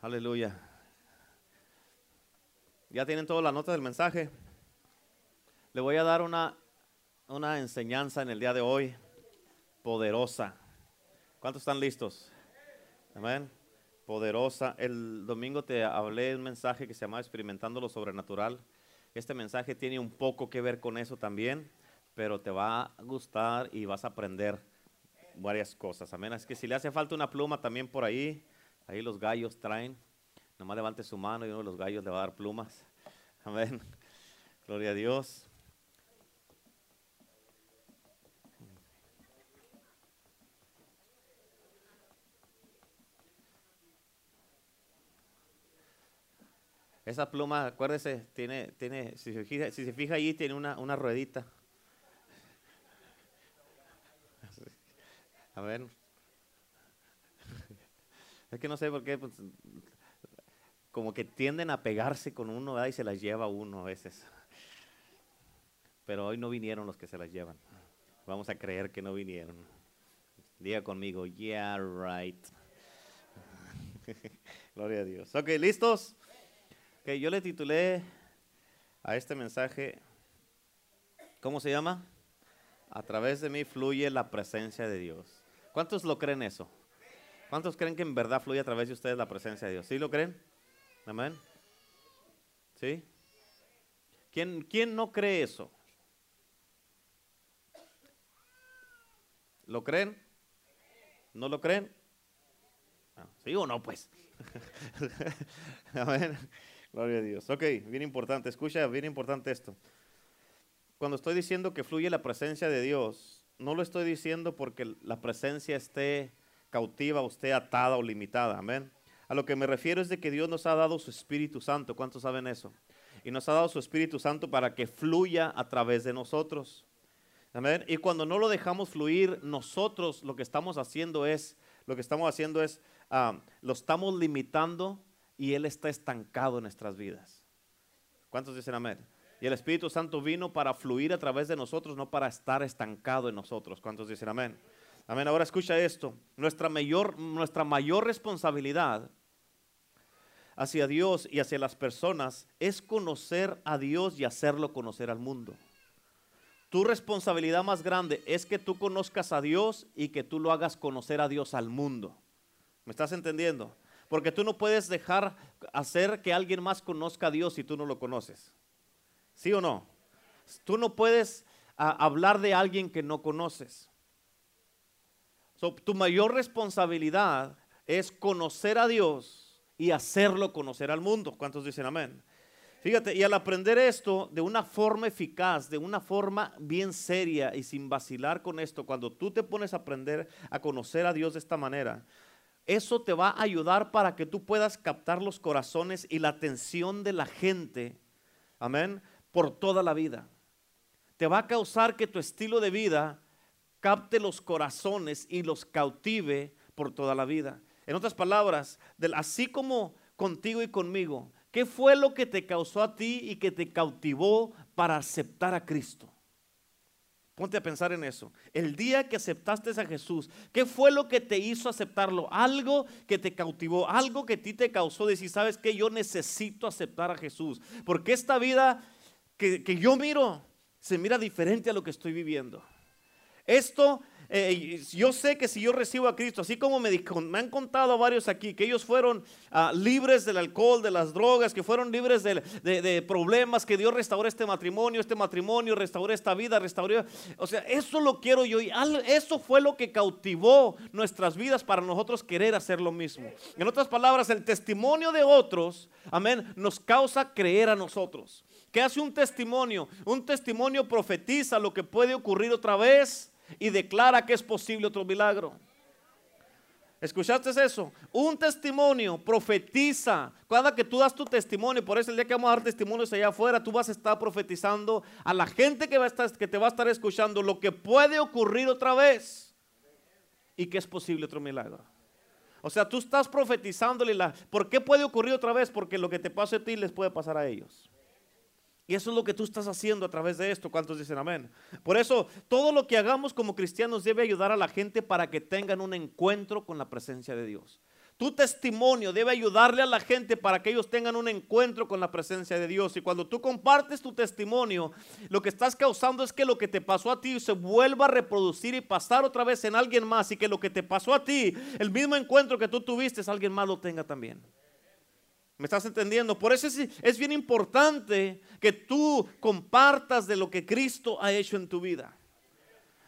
Aleluya. ¿Ya tienen todas las notas del mensaje? Le voy a dar una, una enseñanza en el día de hoy poderosa. ¿Cuántos están listos? Amén. Poderosa. El domingo te hablé de un mensaje que se llama Experimentando lo Sobrenatural. Este mensaje tiene un poco que ver con eso también, pero te va a gustar y vas a aprender varias cosas. Amén. Es que si le hace falta una pluma también por ahí, ahí los gallos traen. Nomás levante su mano y uno de los gallos le va a dar plumas. Amén. Gloria a Dios. Esa pluma, acuérdese, tiene, tiene, si se fija, si se fija allí, tiene una, una ruedita. A ver. Es que no sé por qué, pues, como que tienden a pegarse con uno ¿verdad? y se las lleva uno a veces. Pero hoy no vinieron los que se las llevan. Vamos a creer que no vinieron. Diga conmigo, yeah, right. Gloria a Dios. Ok, ¿listos? Ok, yo le titulé a este mensaje, ¿cómo se llama? A través de mí fluye la presencia de Dios. ¿Cuántos lo creen eso? ¿Cuántos creen que en verdad fluye a través de ustedes la presencia de Dios? ¿Sí lo creen? Amén. ¿Sí? ¿Quién, quién no cree eso? ¿Lo creen? ¿No lo creen? Ah, ¿Sí o no, pues? Amén. Gloria a Dios. Ok, bien importante. Escucha, bien importante esto. Cuando estoy diciendo que fluye la presencia de Dios, no lo estoy diciendo porque la presencia esté cautiva, esté atada o limitada. Amén. A lo que me refiero es de que Dios nos ha dado su Espíritu Santo. ¿Cuántos saben eso? Y nos ha dado su Espíritu Santo para que fluya a través de nosotros. Amén. Y cuando no lo dejamos fluir, nosotros lo que estamos haciendo es, lo que estamos haciendo es, ah, lo estamos limitando y Él está estancado en nuestras vidas. ¿Cuántos dicen amén? Y el Espíritu Santo vino para fluir a través de nosotros, no para estar estancado en nosotros. ¿Cuántos dicen amén? Amén. Ahora escucha esto. Nuestra mayor, nuestra mayor responsabilidad hacia Dios y hacia las personas es conocer a Dios y hacerlo conocer al mundo. Tu responsabilidad más grande es que tú conozcas a Dios y que tú lo hagas conocer a Dios al mundo. ¿Me estás entendiendo? Porque tú no puedes dejar hacer que alguien más conozca a Dios si tú no lo conoces. ¿Sí o no? Tú no puedes ah, hablar de alguien que no conoces. Tu mayor responsabilidad es conocer a Dios y hacerlo conocer al mundo. ¿Cuántos dicen amén? Fíjate, y al aprender esto de una forma eficaz, de una forma bien seria y sin vacilar con esto, cuando tú te pones a aprender a conocer a Dios de esta manera, eso te va a ayudar para que tú puedas captar los corazones y la atención de la gente, amén, por toda la vida. Te va a causar que tu estilo de vida capte los corazones y los cautive por toda la vida. En otras palabras, así como contigo y conmigo, ¿qué fue lo que te causó a ti y que te cautivó para aceptar a Cristo? Ponte a pensar en eso. El día que aceptaste a Jesús, ¿qué fue lo que te hizo aceptarlo? Algo que te cautivó, algo que a ti te causó decir, sabes que yo necesito aceptar a Jesús. Porque esta vida que, que yo miro se mira diferente a lo que estoy viviendo. Esto eh, yo sé que si yo recibo a Cristo, así como me, han contado varios aquí, que ellos fueron ah, libres del alcohol, de las drogas, que fueron libres de, problemas, que Dios restauró este matrimonio, este matrimonio, restauró esta vida, restauró... O sea, eso lo quiero yo y eso fue lo que cautivó nuestras vidas para nosotros querer hacer lo mismo. En otras palabras, el testimonio de otros, amén, nos causa creer a nosotros. ¿Qué hace un testimonio? Un testimonio profetiza lo que puede ocurrir otra vez y declara que es posible otro milagro. ¿Escuchaste eso? Un testimonio profetiza. Cada que tú das tu testimonio, por eso el día que vamos a dar testimonios allá afuera, tú vas a estar profetizando a la gente que, va a estar, que te va a estar escuchando lo que puede ocurrir otra vez y que es posible otro milagro. O sea, tú estás profetizándole la... ¿Por qué puede ocurrir otra vez? Porque lo que te pase a ti les puede pasar a ellos. Y eso es lo que tú estás haciendo a través de esto. ¿Cuántos dicen amén? Por eso, todo lo que hagamos como cristianos debe ayudar a la gente para que tengan un encuentro con la presencia de Dios. Tu testimonio debe ayudarle a la gente para que ellos tengan un encuentro con la presencia de Dios. Y cuando tú compartes tu testimonio, lo que estás causando es que lo que te pasó a ti se vuelva a reproducir y pasar otra vez en alguien más. Y que lo que te pasó a ti, el mismo encuentro que tú tuviste, alguien más lo tenga también. ¿Me estás entendiendo? Por eso es, bien importante que tú compartas de lo que Cristo ha hecho en tu vida.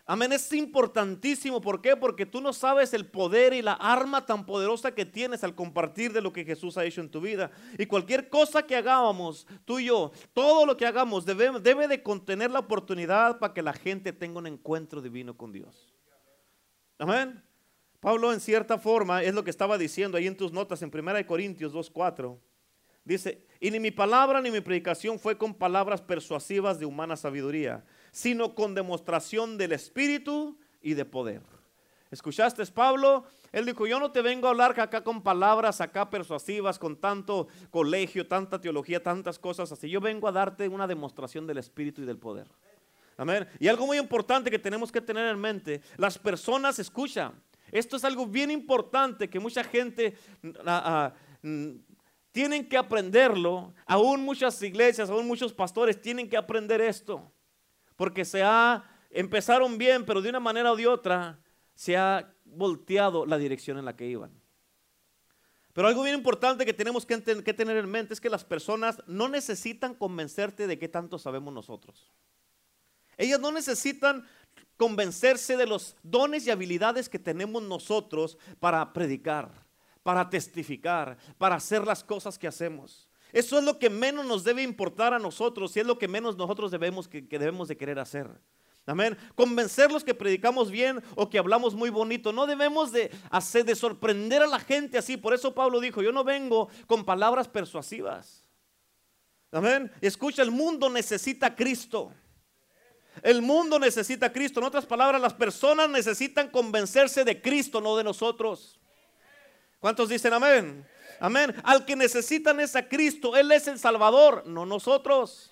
Amén, es importantísimo. ¿Por qué? Porque tú no sabes el poder y la arma tan poderosa que tienes al compartir de lo que Jesús ha hecho en tu vida. Y cualquier cosa que hagamos, tú y yo, todo lo que hagamos debe, debe de contener la oportunidad para que la gente tenga un encuentro divino con Dios. Amén. Pablo en cierta forma es lo que estaba diciendo ahí en tus notas en 1 Corintios 2.4. Dice, y ni mi palabra ni mi predicación fue con palabras persuasivas de humana sabiduría sino con demostración del Espíritu y de poder. ¿Escuchaste, Pablo? Él dijo, yo no te vengo a hablar acá con palabras acá persuasivas, con tanto colegio, tanta teología, tantas cosas así. Yo vengo a darte una demostración del Espíritu y del poder. Amén. Y algo muy importante que tenemos que tener en mente, las personas escuchan. Esto es algo bien importante que mucha gente ah, mm, tienen que aprenderlo. Aún muchas iglesias, aún muchos pastores tienen que aprender esto porque se ha, empezaron bien, pero de una manera o de otra se ha volteado la dirección en la que iban. Pero algo bien importante que tenemos que, que, tener en mente es que las personas no necesitan convencerte de qué tanto sabemos nosotros. Ellas no necesitan convencerse de los dones y habilidades que tenemos nosotros para predicar, para testificar, para hacer las cosas que hacemos. Eso es lo que menos nos debe importar a nosotros y es lo que menos nosotros debemos que, debemos de querer hacer. Amén. Convencerlos que predicamos bien o que hablamos muy bonito. No debemos de hacer de sorprender a la gente así. Por eso Pablo dijo, yo no vengo con palabras persuasivas. Amén. Escucha, el mundo necesita a Cristo. El mundo necesita a Cristo. En otras palabras, las personas necesitan convencerse de Cristo, no de nosotros. ¿Cuántos dicen amén? Amén. Al que necesitan es a Cristo. Él es el Salvador, no nosotros.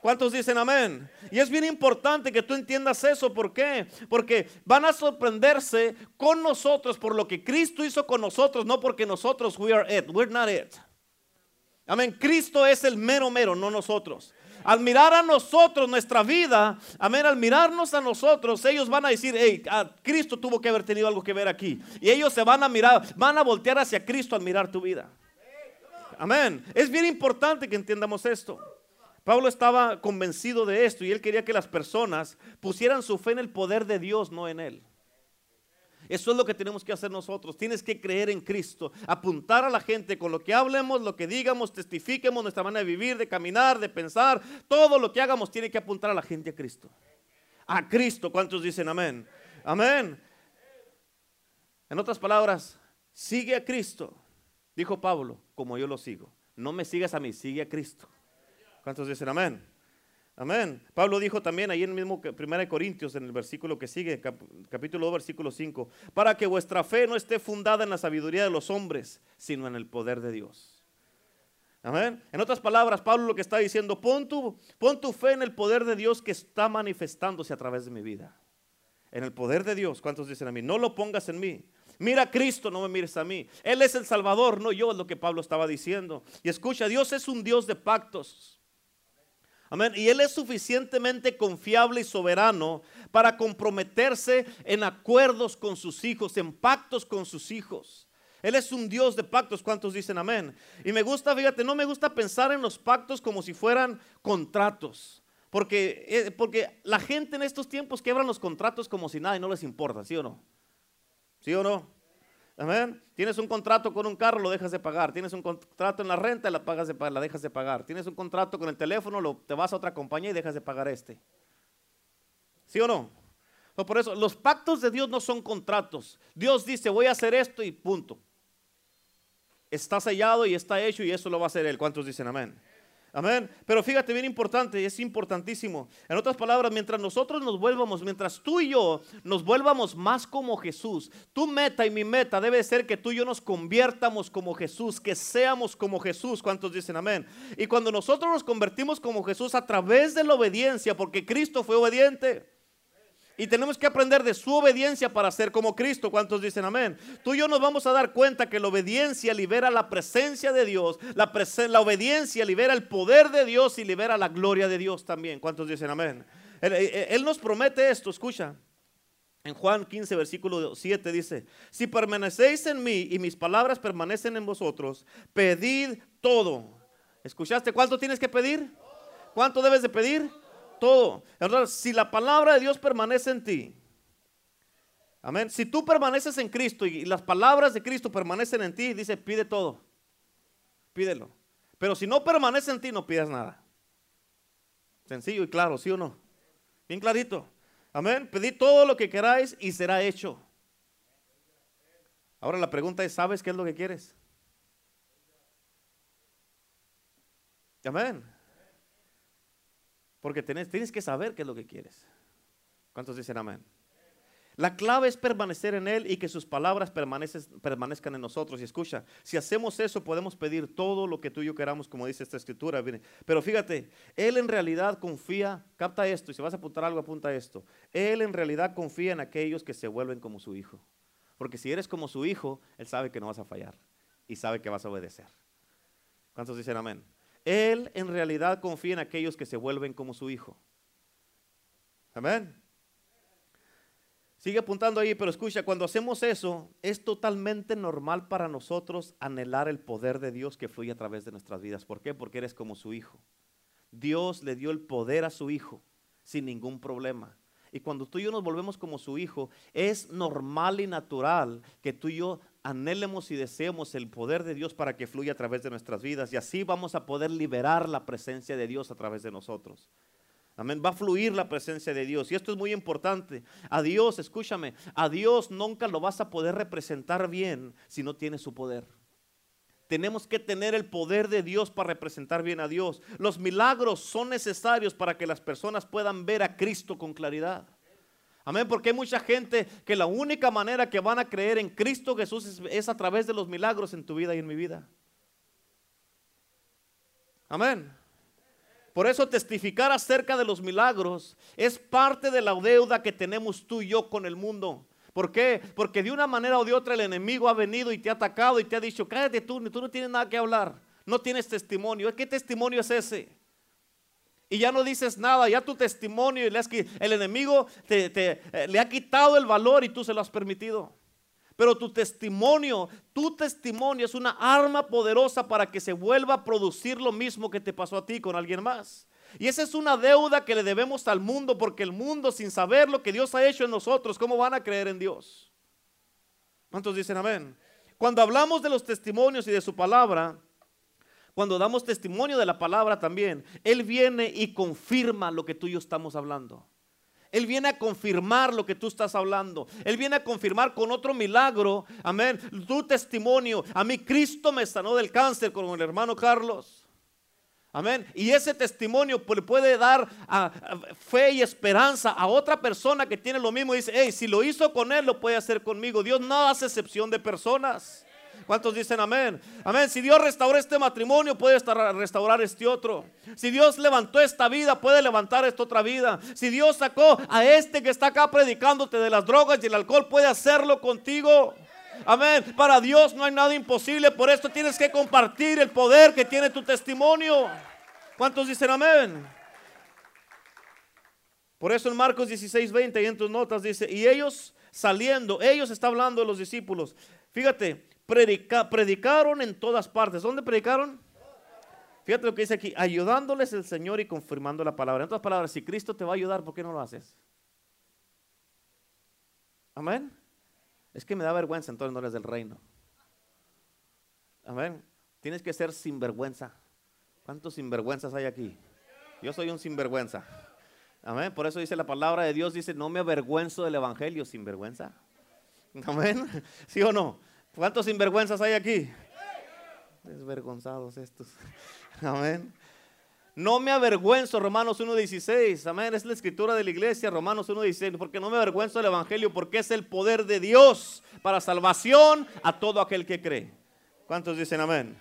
¿Cuántos dicen amén? Y es bien importante que tú entiendas eso. ¿Por qué? Porque van a sorprenderse con nosotros por lo que Cristo hizo con nosotros, no porque nosotros we are it. We're not it. Amén. Cristo es el mero mero, no nosotros. Al mirar a nosotros nuestra vida, amén, al mirarnos a nosotros, ellos van a decir, hey, Cristo tuvo que haber tenido algo que ver aquí. Y ellos se van a mirar, van a voltear hacia Cristo al mirar tu vida. Amén. Es bien importante que entendamos esto. Pablo estaba convencido de esto y él quería que las personas pusieran su fe en el poder de Dios, no en él. Eso es lo que tenemos que hacer nosotros. Tienes que creer en Cristo, apuntar a la gente con lo que hablemos, lo que digamos, testifiquemos nuestra manera de vivir, de caminar, de pensar. Todo lo que hagamos tiene que apuntar a la gente a Cristo. A Cristo. ¿Cuántos dicen amén? Amén. En otras palabras, sigue a Cristo. Dijo Pablo, como yo lo sigo. No me sigas a mí, sigue a Cristo. ¿Cuántos dicen amén? Amén. Pablo dijo también ahí en el mismo 1 Corintios, en el versículo que sigue, capítulo 2, versículo 5, para que vuestra fe no esté fundada en la sabiduría de los hombres, sino en el poder de Dios. Amén. En otras palabras, Pablo lo que está diciendo, pon tu, pon tu fe en el poder de Dios que está manifestándose a través de mi vida. En el poder de Dios, ¿cuántos dicen a mí? No lo pongas en mí. Mira a Cristo, no me mires a mí. Él es el Salvador, no yo, es lo que Pablo estaba diciendo. Y escucha, Dios es un Dios de pactos. Amén. Y Él es suficientemente confiable y soberano para comprometerse en acuerdos con sus hijos, en pactos con sus hijos. Él es un Dios de pactos. ¿Cuántos dicen amén? Y me gusta, fíjate, no me gusta pensar en los pactos como si fueran contratos. Porque, eh, porque la gente en estos tiempos quebran los contratos como si nada y no les importa, ¿sí o no? ¿Sí o no? Amén. Tienes un contrato con un carro, lo dejas de pagar. Tienes un contrato en la renta, la, pagas de, la dejas de pagar. Tienes un contrato con el teléfono, lo, te vas a otra compañía y dejas de pagar este. ¿Sí o no? no? Por eso, los pactos de Dios no son contratos. Dios dice, voy a hacer esto y punto. Está sellado y está hecho y eso lo va a hacer Él. ¿Cuántos dicen amén? Amén. Pero fíjate, bien importante, es importantísimo. En otras palabras, mientras nosotros nos vuelvamos, mientras tú y yo nos vuelvamos más como Jesús, tu meta y mi meta debe ser que tú y yo nos conviertamos como Jesús, que seamos como Jesús. ¿Cuántos dicen amén? Y cuando nosotros nos convertimos como Jesús a través de la obediencia, porque Cristo fue obediente. Y tenemos que aprender de su obediencia para ser como Cristo. ¿Cuántos dicen amén? Tú y yo nos vamos a dar cuenta que la obediencia libera la presencia de Dios. La, obediencia libera el poder de Dios y libera la gloria de Dios también. ¿Cuántos dicen amén? Él, él nos promete esto, escucha. En Juan 15, versículo 7 dice, si permanecéis en mí y mis palabras permanecen en vosotros, pedid todo. ¿Escuchaste cuánto tienes que pedir? ¿Cuánto debes de pedir? Todo. Si la palabra de Dios permanece en ti, amén. Si tú permaneces en Cristo y las palabras de Cristo permanecen en ti, dice, pide todo. Pídelo. Pero si no permanece en ti, no pidas nada. Sencillo y claro, ¿sí o no? Bien clarito. Amén. Pedid todo lo que queráis y será hecho. Ahora la pregunta es, ¿sabes qué es lo que quieres? Amén. Porque tienes, que saber qué es lo que quieres. ¿Cuántos dicen amén? La clave es permanecer en Él y que sus palabras permanezcan en nosotros. Y escucha, si hacemos eso podemos pedir todo lo que tú y yo queramos, como dice esta escritura. Pero fíjate, Él en realidad confía, capta esto, y si vas a apuntar algo, apunta esto. Él en realidad confía en aquellos que se vuelven como su hijo. Porque si eres como su hijo, Él sabe que no vas a fallar y sabe que vas a obedecer. ¿Cuántos dicen amén? Él en realidad confía en aquellos que se vuelven como su hijo. Amén. Sigue apuntando ahí, pero escucha, cuando hacemos eso, es totalmente normal para nosotros anhelar el poder de Dios que fluye a través de nuestras vidas. ¿Por qué? Porque eres como su hijo. Dios le dio el poder a su hijo sin ningún problema. Y cuando tú y yo nos volvemos como su hijo, es normal y natural que tú y yo anhelemos y deseemos el poder de Dios para que fluya a través de nuestras vidas y así vamos a poder liberar la presencia de Dios a través de nosotros. Amén. Va a fluir la presencia de Dios. Y esto es muy importante. A Dios, escúchame, a Dios nunca lo vas a poder representar bien si no tienes su poder. Tenemos que tener el poder de Dios para representar bien a Dios. Los milagros son necesarios para que las personas puedan ver a Cristo con claridad. Amén, porque hay mucha gente que la única manera que van a creer en Cristo Jesús es, a través de los milagros en tu vida y en mi vida. Amén. Por eso testificar acerca de los milagros es parte de la deuda que tenemos tú y yo con el mundo. ¿Por qué? Porque de una manera o de otra el enemigo ha venido y te ha atacado y te ha dicho, cállate tú, tú no tienes nada que hablar, no tienes testimonio. ¿Qué testimonio es ese? y ya no dices nada, ya tu testimonio, el enemigo te, eh, le ha quitado el valor y tú se lo has permitido. Pero tu testimonio, tu testimonio es una arma poderosa para que se vuelva a producir lo mismo que te pasó a ti con alguien más. Y esa es una deuda que le debemos al mundo, porque el mundo sin saber lo que Dios ha hecho en nosotros, ¿cómo van a creer en Dios? ¿Cuántos dicen amén? Cuando hablamos de los testimonios y de su palabra, cuando damos testimonio de la palabra también, Él viene y confirma lo que tú y yo estamos hablando. Él viene a confirmar lo que tú estás hablando. Él viene a confirmar con otro milagro, amén, tu testimonio. A mí Cristo me sanó del cáncer con el hermano Carlos. Amén. Y ese testimonio le puede dar fe y esperanza a otra persona que tiene lo mismo. Y dice, hey, si lo hizo con él, lo puede hacer conmigo. Dios no hace excepción de personas. ¿Cuántos dicen amén? Amén. Si Dios restauró este matrimonio, puede restaurar este otro. Si Dios levantó esta vida, puede levantar esta otra vida. Si Dios sacó a este que está acá predicándote de las drogas y el alcohol, puede hacerlo contigo. Amén. Para Dios no hay nada imposible. Por esto tienes que compartir el poder que tiene tu testimonio. ¿Cuántos dicen amén? Por eso en Marcos 16, 20 y en tus notas dice, y ellos saliendo, ellos está hablando de los discípulos. Fíjate, predicaron en todas partes. ¿Dónde predicaron? Fíjate lo que dice aquí, ayudándoles el Señor y confirmando la palabra. En otras palabras, si Cristo te va a ayudar, ¿por qué no lo haces? Amén. Es que me da vergüenza entonces no eres del reino. Amén. Tienes que ser sinvergüenza. ¿Cuántos sinvergüenzas hay aquí? Yo soy un sinvergüenza. Amén. Por eso dice la palabra de Dios, dice, no me avergüenzo del Evangelio, sinvergüenza. Amén. ¿Sí o no? ¿Cuántos sinvergüenzas hay aquí? Desvergonzados estos. Amén. No me avergüenzo, Romanos 1.16. Amén. Es la escritura de la iglesia, Romanos 1.16. Porque no me avergüenzo del Evangelio, porque es el poder de Dios para salvación a todo aquel que cree. ¿Cuántos dicen amén?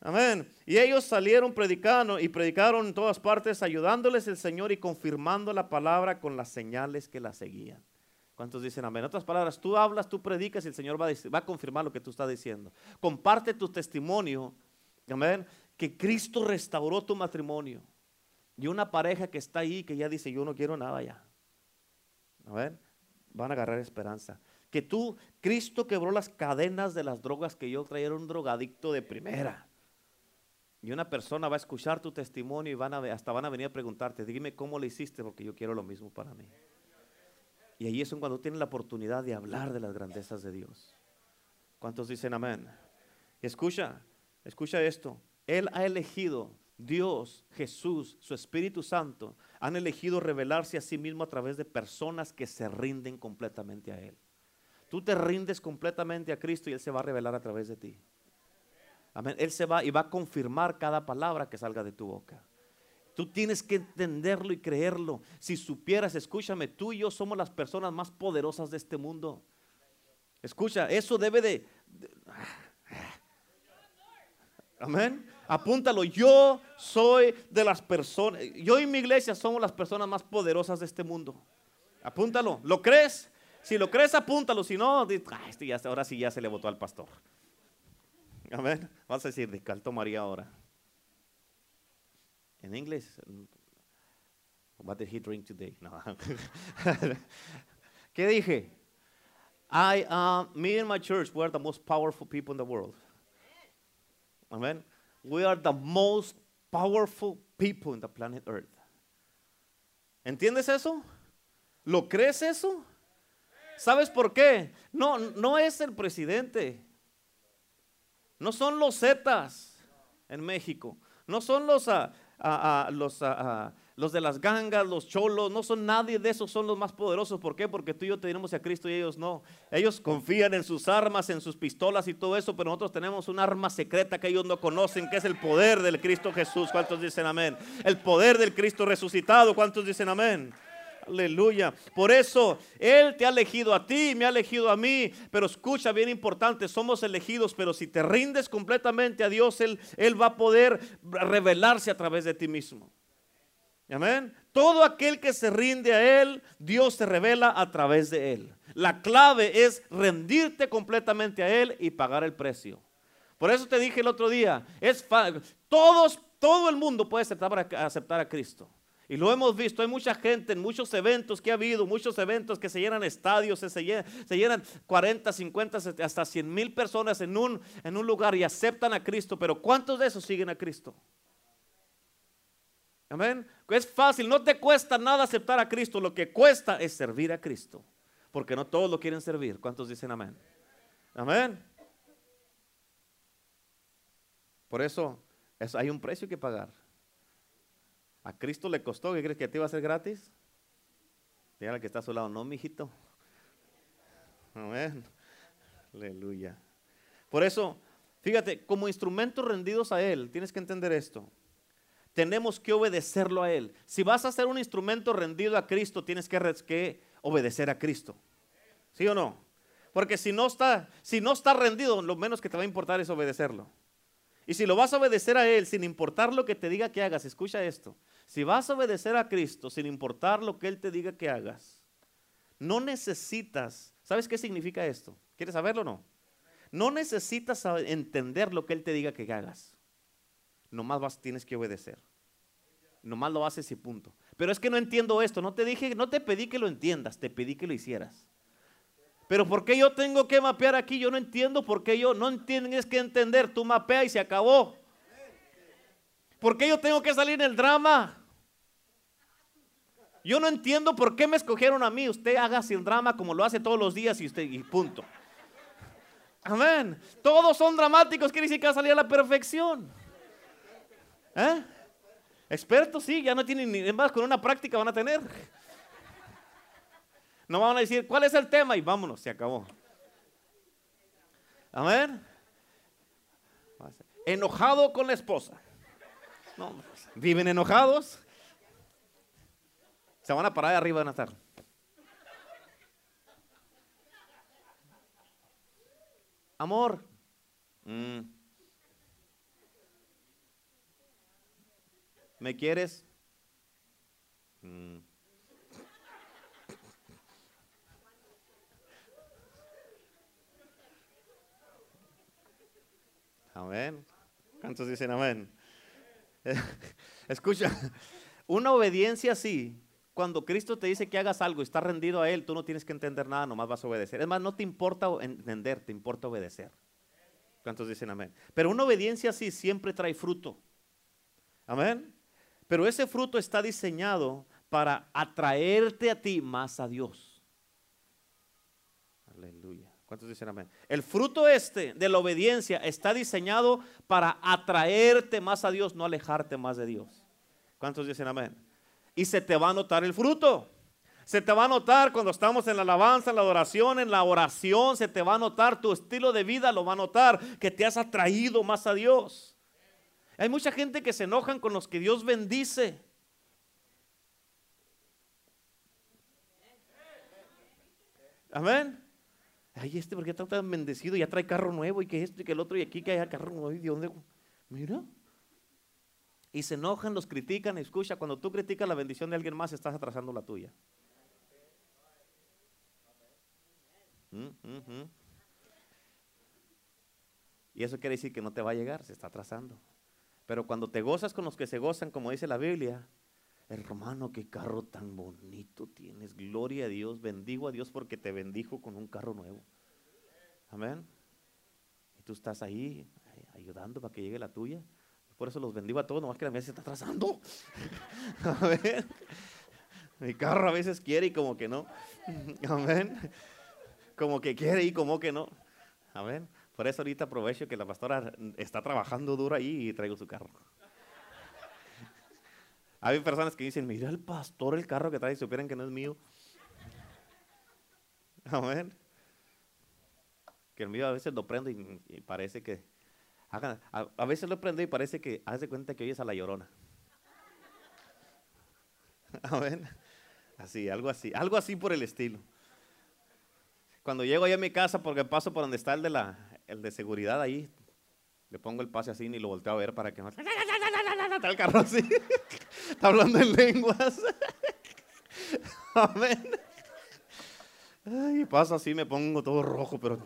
Amén. Y ellos salieron predicando y predicaron en todas partes, ayudándoles el Señor y confirmando la palabra con las señales que la seguían. ¿Cuántos dicen amén? En otras palabras, tú hablas, tú predicas y el Señor va a, va a confirmar lo que tú estás diciendo. Comparte tu testimonio, amén, que Cristo restauró tu matrimonio. Y una pareja que está ahí que ya dice, yo no quiero nada ya. Amén. Van a agarrar esperanza. Que tú, Cristo quebró las cadenas de las drogas que yo traía, era un drogadicto de primera. Y una persona va a escuchar tu testimonio y van a, hasta van a venir a preguntarte, dime cómo lo hiciste porque yo quiero lo mismo para mí. Y ahí es cuando tienes la oportunidad de hablar de las grandezas de Dios. ¿Cuántos dicen amén? escucha, escucha esto. Él ha elegido, Dios, Jesús, su Espíritu Santo, han elegido revelarse a sí mismo a través de personas que se rinden completamente a Él. Tú te rindes completamente a Cristo y Él se va a revelar a través de ti. Amén. Él se va y va a confirmar cada palabra que salga de tu boca. Tú tienes que entenderlo y creerlo. Si supieras, escúchame, tú y yo somos las personas más poderosas de este mundo. Escucha, eso debe de... Amén. Apúntalo. Yo soy de las personas, yo y mi iglesia somos las personas más poderosas de este mundo. Apúntalo. ¿Lo crees? Si lo crees, apúntalo. Si no, este ya, ahora sí ya se le votó al pastor. Amén. Vas a decir, ¿de cuál tomaría ahora? En inglés. What did he drink today? No. ¿Qué dije? I, uh, me and my church, we are the most powerful people in the world. Amen. We are the most powerful people in the planet Earth. ¿Entiendes eso? ¿Lo crees eso? ¿Sabes por qué? No, no es el presidente. No son los Zetas en México. No son los, ah, los, los de las gangas, los cholos. No son nadie de esos. Son los más poderosos. ¿Por qué? Porque tú y yo tenemos a Cristo y ellos no. Ellos confían en sus armas, en sus pistolas y todo eso. Pero nosotros tenemos un arma secreta que ellos no conocen, que es el poder del Cristo Jesús. ¿Cuántos dicen amén? El poder del Cristo resucitado. ¿Cuántos dicen amén? Aleluya. Por eso Él te ha elegido a ti, me ha elegido a mí. Pero escucha, bien importante, somos elegidos, pero si te rindes completamente a Dios, Él, Él va a poder revelarse a través de ti mismo. Amén. Todo aquel que se rinde a Él, Dios se revela a través de Él. La clave es rendirte completamente a Él y pagar el precio. Por eso te dije el otro día, es todos, todo el mundo puede aceptar, a Cristo. Y lo hemos visto, hay mucha gente en muchos eventos que ha habido, muchos eventos que se llenan estadios, se llenan, se llenan 40, 50, hasta 100 mil personas en un, en un lugar y aceptan a Cristo, pero ¿cuántos de esos siguen a Cristo? Amén. Es fácil, no te cuesta nada aceptar a Cristo, lo que cuesta es servir a Cristo, porque no todos lo quieren servir. ¿Cuántos dicen amén? Amén. Por eso hay un precio que pagar. A Cristo le costó, ¿qué crees que te iba a ser gratis? Dígale que está a su lado, no, mijito. Amén. Aleluya. Por eso, fíjate, como instrumentos rendidos a Él, tienes que entender esto. Tenemos que obedecerlo a Él. Si vas a ser un instrumento rendido a Cristo, tienes que, obedecer a Cristo. ¿Sí o no? Porque si no está, si no está rendido, lo menos que te va a importar es obedecerlo. Y si lo vas a obedecer a Él, sin importar lo que te diga que hagas, escucha esto. Si vas a obedecer a Cristo, sin importar lo que Él te diga que hagas, no necesitas, ¿sabes qué significa esto? ¿Quieres saberlo o no? No necesitas entender lo que Él te diga que hagas. Nomás vas, tienes que obedecer. Nomás lo haces y punto. Pero es que no entiendo esto. No te dije, no te pedí que lo entiendas, te pedí que lo hicieras. Pero ¿por qué yo tengo que mapear aquí? Yo no entiendo por qué yo no tienes que entender. Tú mapea y se acabó. ¿Por qué yo tengo que salir en el drama? Yo no entiendo por qué me escogieron a mí. Usted haga sin drama como lo hace todos los días y usted y punto. Amén. Todos son dramáticos, quiere decir que va a salir a la perfección. ¿Eh? Expertos, sí, ya no tienen ni más, con una práctica van a tener. No van a decir, ¿cuál es el tema? Y vámonos, se acabó. Amén. Enojado con la esposa. No, viven enojados. Se van a parar de arriba a estar. Amor. Mm. ¿Me quieres? Mm. Amén. ¿Cuántos dicen amén? Escucha, una obediencia así, cuando Cristo te dice que hagas algo y estás rendido a Él, tú no tienes que entender nada, nomás vas a obedecer. Es más, no te importa entender, te importa obedecer. ¿Cuántos dicen amén? Pero una obediencia así siempre trae fruto. Amén. Pero ese fruto está diseñado para atraerte a ti más a Dios. Aleluya. ¿Cuántos dicen amén? El fruto este de la obediencia está diseñado para atraerte más a Dios, no alejarte más de Dios. ¿Cuántos dicen amén? Y se te va a notar el fruto. Se te va a notar cuando estamos en la alabanza, en la adoración, en la oración, se te va a notar tu estilo de vida, lo va a notar que te has atraído más a Dios. Hay mucha gente que se enojan con los que Dios bendice. Amén. Ay, este, porque está tan bendecido? Ya trae carro nuevo y que esto y que el otro y aquí que hay carro nuevo. ¿Y de dónde? Mira. Y se enojan, los critican. Escucha, cuando tú criticas la bendición de alguien más, estás atrasando la tuya. Mm, y eso quiere decir que no te va a llegar, se está atrasando. Pero cuando te gozas con los que se gozan, como dice la Biblia, Hermano, qué carro tan bonito tienes. Gloria a Dios. Bendigo a Dios porque te bendijo con un carro nuevo. Amén. Y tú estás ahí ayudando para que llegue la tuya. Por eso los bendigo a todos, nomás que la mía se está atrasando. Amén. Mi carro a veces quiere y como que no. Amén. Como que quiere y como que no. Amén. Por eso ahorita aprovecho que la pastora está trabajando duro ahí y traigo su carro. Hay personas que dicen, mira el pastor el carro que trae supieran que no es mío. Amén. Que el mío a veces lo prendo y, parece que... a, veces lo prendo y parece que hace cuenta que oyes a la llorona. Amén. Así, algo así. Algo así por el estilo. Cuando llego ahí a mi casa, porque paso por donde está el de, la, de seguridad ahí, le pongo el pase así y lo volteo a ver para que no... Está el carro así. Está hablando en lenguas. Amén. Ay, pasa así, me pongo todo rojo, pero.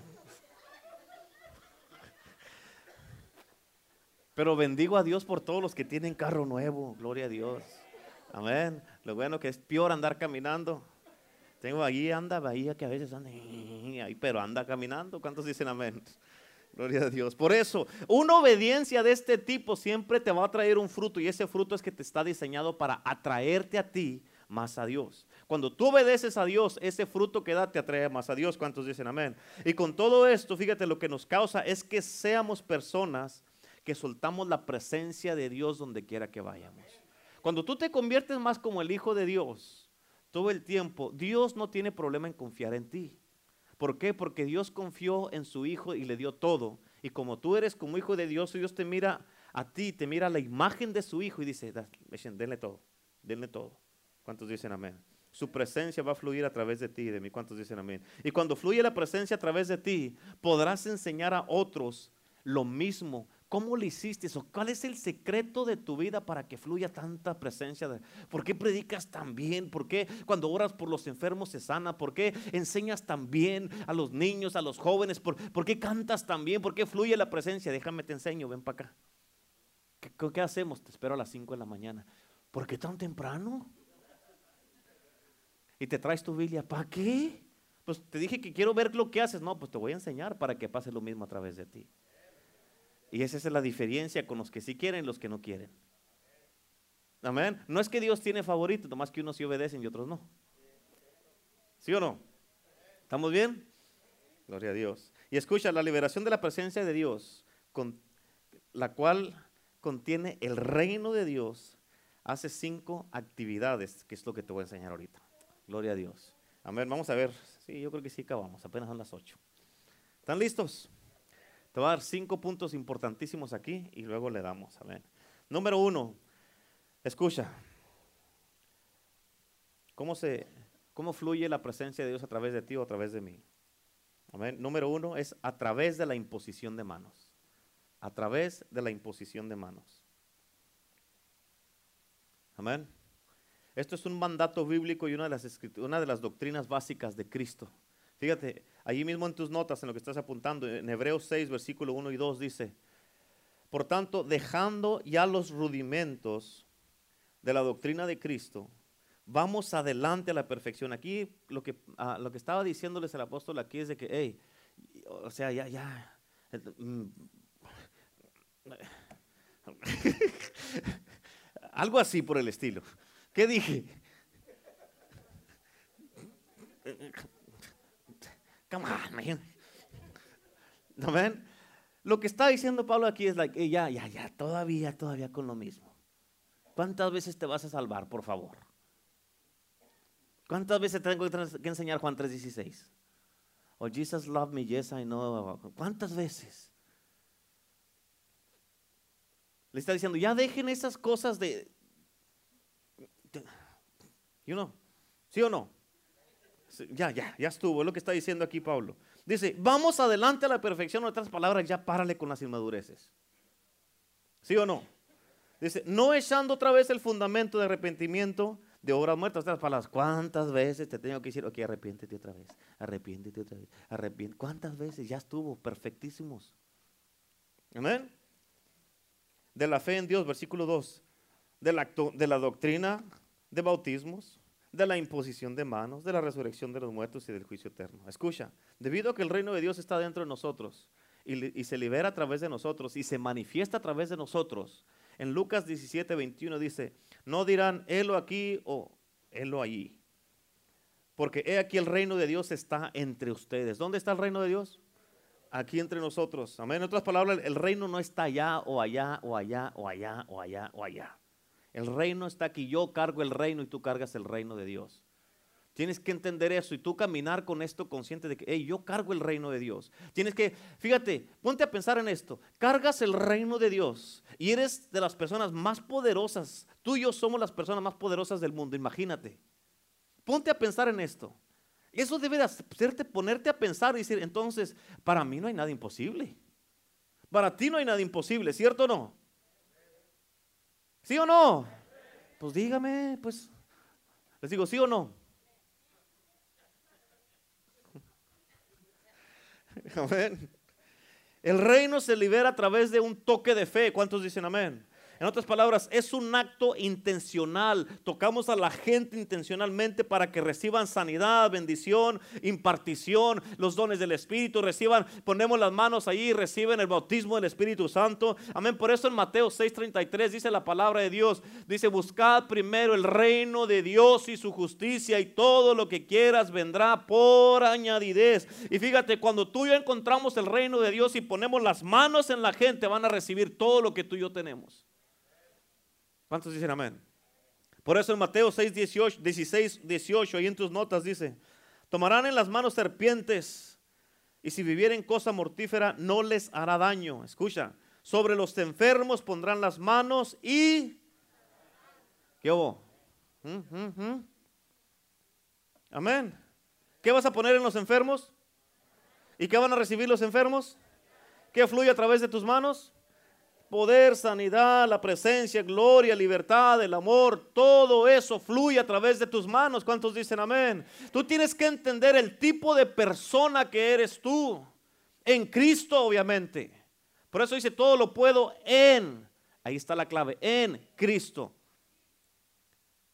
Pero bendigo a Dios por todos los que tienen carro nuevo. Gloria a Dios. Amén. Lo bueno que es peor andar caminando. Tengo ahí, anda, bahía que a veces anda, pero anda caminando. ¿Cuántos dicen amén? Gloria a Dios. Por eso, una obediencia de este tipo siempre te va a traer un fruto y ese fruto es que te está diseñado para atraerte a ti más a Dios. Cuando tú obedeces a Dios, ese fruto que da te atrae más a Dios. ¿Cuántos dicen amén? Y con todo esto, fíjate, lo que nos causa es que seamos personas que soltamos la presencia de Dios donde quiera que vayamos. Cuando tú te conviertes más como el Hijo de Dios, todo el tiempo, Dios no tiene problema en confiar en ti. ¿Por qué? Porque Dios confió en su Hijo y le dio todo. Y como tú eres como hijo de Dios, Dios te mira a ti, te mira la imagen de su Hijo y dice, denle todo, denle todo. ¿Cuántos dicen amén? Su presencia va a fluir a través de ti y de mí. ¿Cuántos dicen amén? Y cuando fluye la presencia a través de ti, podrás enseñar a otros lo mismo ¿Cómo le hiciste eso? ¿Cuál es el secreto de tu vida para que fluya tanta presencia? ¿Por qué predicas tan bien? ¿Por qué cuando oras por los enfermos se sana? ¿Por qué enseñas tan bien a los niños, a los jóvenes? ¿Por, qué cantas tan bien? ¿Por qué fluye la presencia? Déjame te enseño, ven para acá. ¿Qué, ¿Qué, hacemos? Te espero a las 5 de la mañana. ¿Por qué tan temprano? Y te traes tu Biblia, ¿para qué? Pues te dije que quiero ver lo que haces. No, pues te voy a enseñar para que pase lo mismo a través de ti. Y esa es la diferencia con los que sí quieren y los que no quieren. Amén. No es que Dios tiene favoritos, nomás que unos sí obedecen y otros no. ¿Sí o no? ¿Estamos bien? Gloria a Dios. Y escucha, la liberación de la presencia de Dios, con la cual contiene el reino de Dios, hace cinco actividades, que es lo que te voy a enseñar ahorita. Gloria a Dios. Amén. Vamos a ver. Sí, yo creo que sí acabamos. Apenas son las ocho. ¿Están listos? Te voy a dar cinco puntos importantísimos aquí y luego le damos. Amén. Número uno, escucha. ¿Cómo, se, ¿Cómo fluye la presencia de Dios a través de ti o a través de mí? Amén. Número uno es a través de la imposición de manos. A través de la imposición de manos. Amén. Esto es un mandato bíblico y una de las, una de las doctrinas básicas de Cristo. Fíjate, allí mismo en tus notas, en lo que estás apuntando, en Hebreos 6, versículo 1 y 2 dice, por tanto, dejando ya los rudimentos de la doctrina de Cristo, vamos adelante a la perfección. Aquí lo que, ah, lo que estaba diciéndoles el apóstol aquí es de que, hey, o sea, ya, ya. mm, Algo así por el estilo. ¿Qué dije? Come on, man. ¿No ven? Lo que está diciendo Pablo aquí es like, "Hey, ya, ya, ya, todavía, todavía con lo mismo. ¿Cuántas veces te vas a salvar, por favor? ¿Cuántas veces tengo que enseñar Juan 3:16? O Jesus loved me, yes I know. ¿Cuántas veces? Le está diciendo, ya dejen esas cosas de... de- You know, ¿Sí o no? Ya, ya, ya estuvo, es lo que está diciendo aquí Pablo. Dice, vamos adelante a la perfección, en otras palabras, ya párale con las inmadureces. ¿Sí o no? Dice, no echando otra vez el fundamento de arrepentimiento de obras muertas. Otras palabras, ¿cuántas veces te tengo que decir, ok, arrepiéntete otra vez, arrepiéntete otra vez, arrepiéntete? ¿Cuántas veces? Ya estuvo, perfectísimos. Amén. De la fe en Dios, versículo 2. De la, acto- de la doctrina de bautismos, de la imposición de manos, de la resurrección de los muertos y del juicio eterno. Escucha, debido a que el reino de Dios está dentro de nosotros y, se libera a través de nosotros y se manifiesta a través de nosotros, en Lucas 17, 21 dice, no dirán, helo aquí o helo allí, porque he aquí el reino de Dios está entre ustedes. ¿Dónde está el reino de Dios? Aquí entre nosotros. Amén. En otras palabras, el reino no está allá o allá o allá o allá o allá o allá. El reino está aquí. Yo cargo el reino y tú cargas el reino de Dios. Tienes que entender eso y tú caminar con esto consciente de que, hey, yo cargo el reino de Dios. Tienes que, fíjate, ponte a pensar en esto. Cargas el reino de Dios y eres de las personas más poderosas. Tú y yo somos las personas más poderosas del mundo, imagínate. Ponte a pensar en esto. Eso debe de hacerte ponerte a pensar y decir, entonces, para mí no hay nada imposible. Para ti no hay nada imposible, ¿cierto o no? ¿Sí o no? Pues dígame, pues. Les digo, ¿sí o no? Amén. El reino se libera a través de un toque de fe. ¿Cuántos dicen amén? En otras palabras, es un acto intencional. Tocamos a la gente intencionalmente para que reciban sanidad, bendición, impartición, los dones del Espíritu, reciban, ponemos las manos ahí reciben el bautismo del Espíritu Santo. Amén. Por eso en Mateo 6:33 dice la palabra de Dios, dice, buscad primero el reino de Dios y su justicia y todo lo que quieras vendrá por añadidez. Y fíjate, cuando tú y yo encontramos el reino de Dios y ponemos las manos en la gente, van a recibir todo lo que tú y yo tenemos. ¿Cuántos dicen amén? Por eso en Mateo 6, 18, 16, 18, ahí en tus notas dice, tomarán en las manos serpientes y si vivieren cosa mortífera no les hará daño. Escucha, sobre los enfermos pondrán las manos y... ¿Qué hubo? ¿Mm, mm, mm? Amén. ¿Qué vas a poner en los enfermos? ¿Y qué van a recibir los enfermos? ¿Qué fluye a través de tus manos? Poder, sanidad, la presencia, gloria, libertad, el amor, todo eso fluye a través de tus manos. ¿Cuántos dicen amén? Tú tienes que entender el tipo de persona que eres tú. En Cristo, obviamente. Por eso dice, todo lo puedo en, ahí está la clave, en Cristo.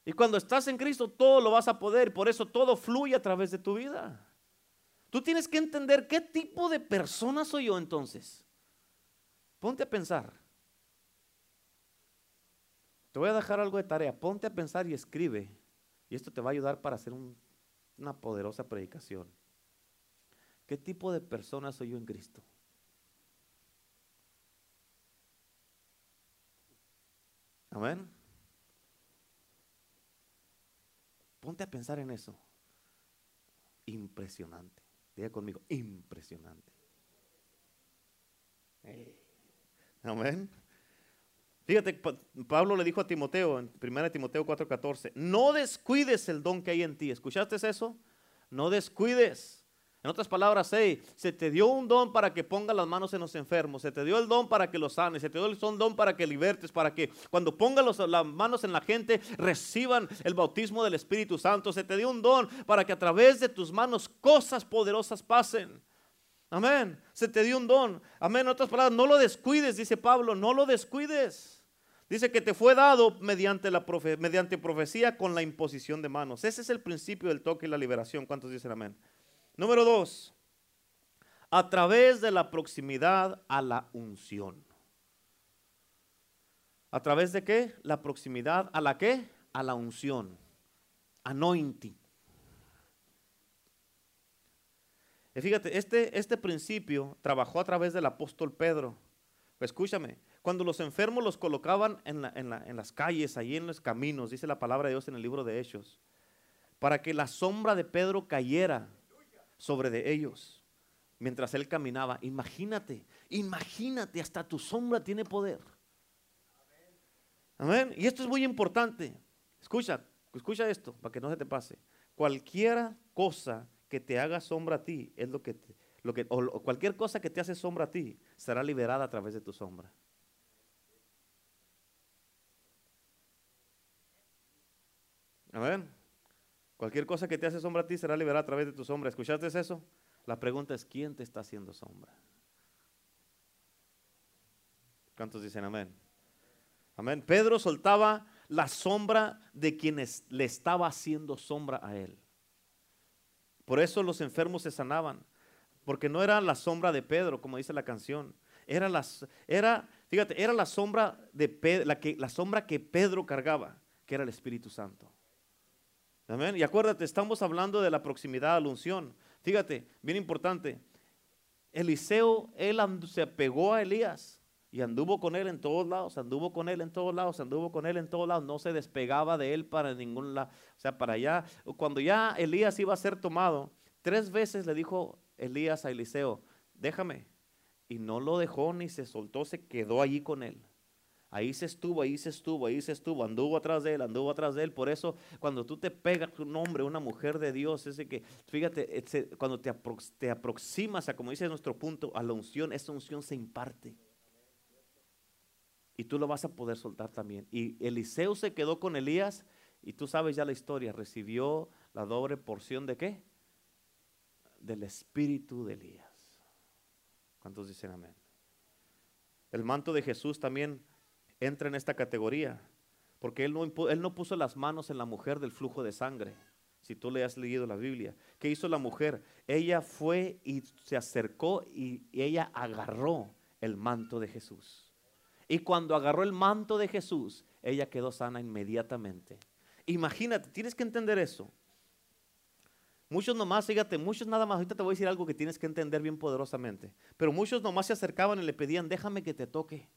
Y cuando estás en Cristo, todo lo vas a poder. Por eso todo fluye a través de tu vida. Tú tienes que entender qué tipo de persona soy yo entonces. Ponte a pensar. Te voy a dejar algo de tarea. Ponte a pensar y escribe. Y esto te va a ayudar para hacer un- una poderosa predicación. ¿Qué tipo de persona soy yo en Cristo? Amén. Ponte a pensar en eso. Impresionante. Diga conmigo, impresionante. Amén. Fíjate, Pa- Pablo le dijo a Timoteo en 1 Timoteo 4:14, no descuides el don que hay en ti. ¿Escuchaste eso? No descuides. En otras palabras, se te dio un don para que pongas las manos en los enfermos, se te dio el don para que los sanes, se te dio el don para que libertes, para que cuando pongas las manos en la gente reciban el bautismo del Espíritu Santo, se te dio un don para que a través de tus manos cosas poderosas pasen. Amén. Se te dio un don. Amén. En otras palabras, no lo descuides, dice Pablo, no lo descuides. Dice que te fue dado mediante, la mediante profecía con la imposición de manos. Ese es el principio del toque y la liberación. ¿Cuántos dicen amén? Número dos, a través de la proximidad a la unción. ¿A través de qué? La proximidad a la qué? A la unción. Anointing. Y fíjate, este, este principio trabajó a través del apóstol Pedro. Escúchame, cuando los enfermos los colocaban en, las calles, allí en los caminos, dice la palabra de Dios en el libro de Hechos, para que la sombra de Pedro cayera sobre de ellos mientras él caminaba. Imagínate, imagínate, hasta tu sombra tiene poder. Amén. Y esto es muy importante. Escucha, escucha esto para que no se te pase. Cualquiera cosa que te haga sombra a ti es lo que, lo que o cualquier cosa que te hace sombra a ti será liberada a través de tu sombra. Amén. Cualquier cosa que te hace sombra a ti será liberada a través de tu sombra. ¿Escuchaste eso? La pregunta es, ¿quién te está haciendo sombra? ¿Cuántos dicen amén? Amén. Pedro soltaba la sombra de quienes le estaba haciendo sombra a él. Por eso los enfermos se sanaban. Porque no era la sombra de Pedro, como dice la canción. Era, era fíjate, era la sombra, de la, que, la sombra que Pedro cargaba, que era el Espíritu Santo. Y acuérdate, estamos hablando de la proximidad a la unción. Fíjate, bien importante. Eliseo, él se apegó a Elías y anduvo con él en todos lados, anduvo con él en todos lados, anduvo con él en todos lados, no se despegaba de él para ningún lado, o sea, para allá. Cuando ya Elías iba a ser tomado, tres veces le dijo Elías a Eliseo, déjame. Y no lo dejó ni se soltó, se quedó allí con él. Ahí se estuvo, ahí se estuvo, ahí se estuvo, anduvo atrás de él, anduvo atrás de él. Por eso, cuando tú te pegas un hombre, una mujer de Dios, es que, fíjate, cuando te, te aproximas a, como dice nuestro punto, a la unción, esa unción se imparte. Y tú lo vas a poder soltar también. Y Eliseo se quedó con Elías, y tú sabes ya la historia, recibió la doble porción de qué? Del espíritu de Elías. ¿Cuántos dicen amén? El manto de Jesús también entra en esta categoría, porque él no, él no puso las manos en la mujer del flujo de sangre. Si tú le has leído la Biblia, ¿qué hizo la mujer? Ella fue y se acercó y, y ella agarró el manto de Jesús. Y cuando agarró el manto de Jesús, ella quedó sana inmediatamente. Imagínate, tienes que entender eso. Muchos nomás, fíjate, muchos nada más, ahorita te voy a decir algo que tienes que entender bien poderosamente. Pero muchos nomás se acercaban y le pedían, déjame que te toque.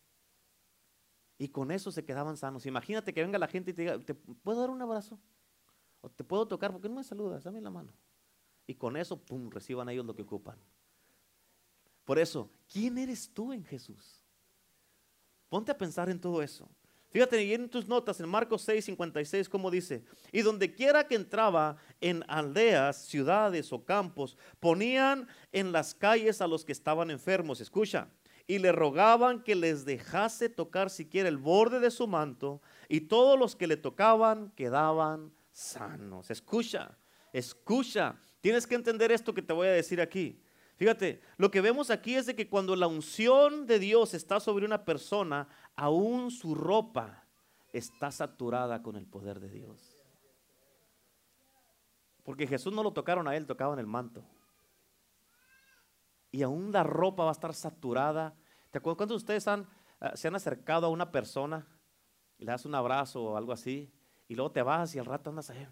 Y con eso se quedaban sanos. Imagínate que venga la gente y te diga, ¿te puedo dar un abrazo? ¿O te puedo tocar? porque no me saludas? Dame la mano. Y con eso, pum, reciban ellos lo que ocupan. Por eso, ¿quién eres tú en Jesús? Ponte a pensar en todo eso. Fíjate y en tus notas en Marcos 6, 56, como dice, y donde quiera que entraba en aldeas, ciudades o campos, ponían en las calles a los que estaban enfermos. Escucha, y le rogaban que les dejase tocar siquiera el borde de su manto y todos los que le tocaban quedaban sanos. Escucha, escucha, tienes que entender esto que te voy a decir aquí. Fíjate, lo que vemos aquí es de que cuando la unción de Dios está sobre una persona, aún su ropa está saturada con el poder de Dios. Porque Jesús no lo tocaron a él, tocaban el manto y aún la ropa va a estar saturada. ¿Te acuerdas cuando ustedes ah, se han acercado a una persona y le das un abrazo o algo así y luego te vas y al rato andas ahí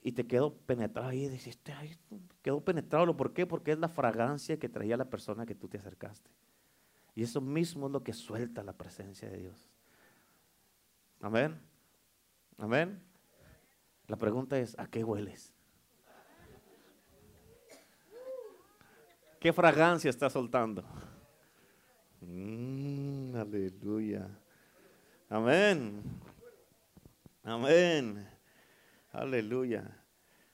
y te quedó penetrado ahí y ay, quedó penetrado. ¿Por qué? Porque es la fragancia que traía la persona que tú te acercaste. Y eso mismo es lo que suelta la presencia de Dios. Amén. Amén. La pregunta es, ¿a qué hueles? ¿Qué fragancia está soltando? Mm, aleluya. Amén. Amén. Aleluya.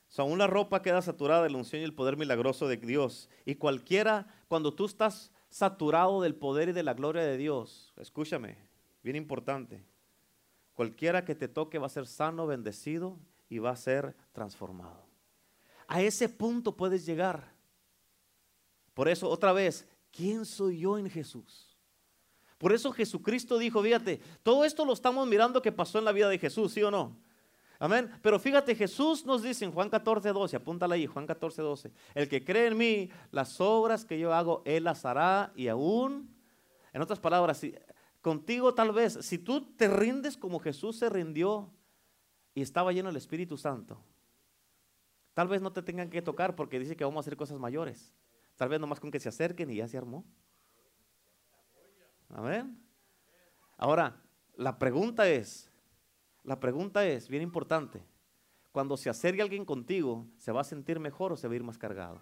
So, aún la ropa queda saturada de unción y el poder milagroso de Dios. Y cualquiera, cuando tú estás saturado del poder y de la gloria de Dios, escúchame, bien importante, cualquiera que te toque va a ser sano, bendecido y va a ser transformado. A ese punto puedes llegar. Por eso, otra vez, ¿quién soy yo en Jesús? Por eso Jesucristo dijo, fíjate, todo esto lo estamos mirando que pasó en la vida de Jesús, ¿sí o no? Amén. Pero fíjate, Jesús nos dice en Juan 14, 12, apúntala ahí, Juan 14, 12. El que cree en mí, las obras que yo hago, él las hará y aún, en otras palabras, contigo tal vez, si tú te rindes como Jesús se rindió y estaba lleno del Espíritu Santo, tal vez no te tengan que tocar porque dice que vamos a hacer cosas mayores. Tal vez nomás con que se acerquen y ya se armó. Amén. Ahora, la pregunta es, la pregunta es, bien importante, cuando se acerque alguien contigo, ¿se va a sentir mejor o se va a ir más cargado?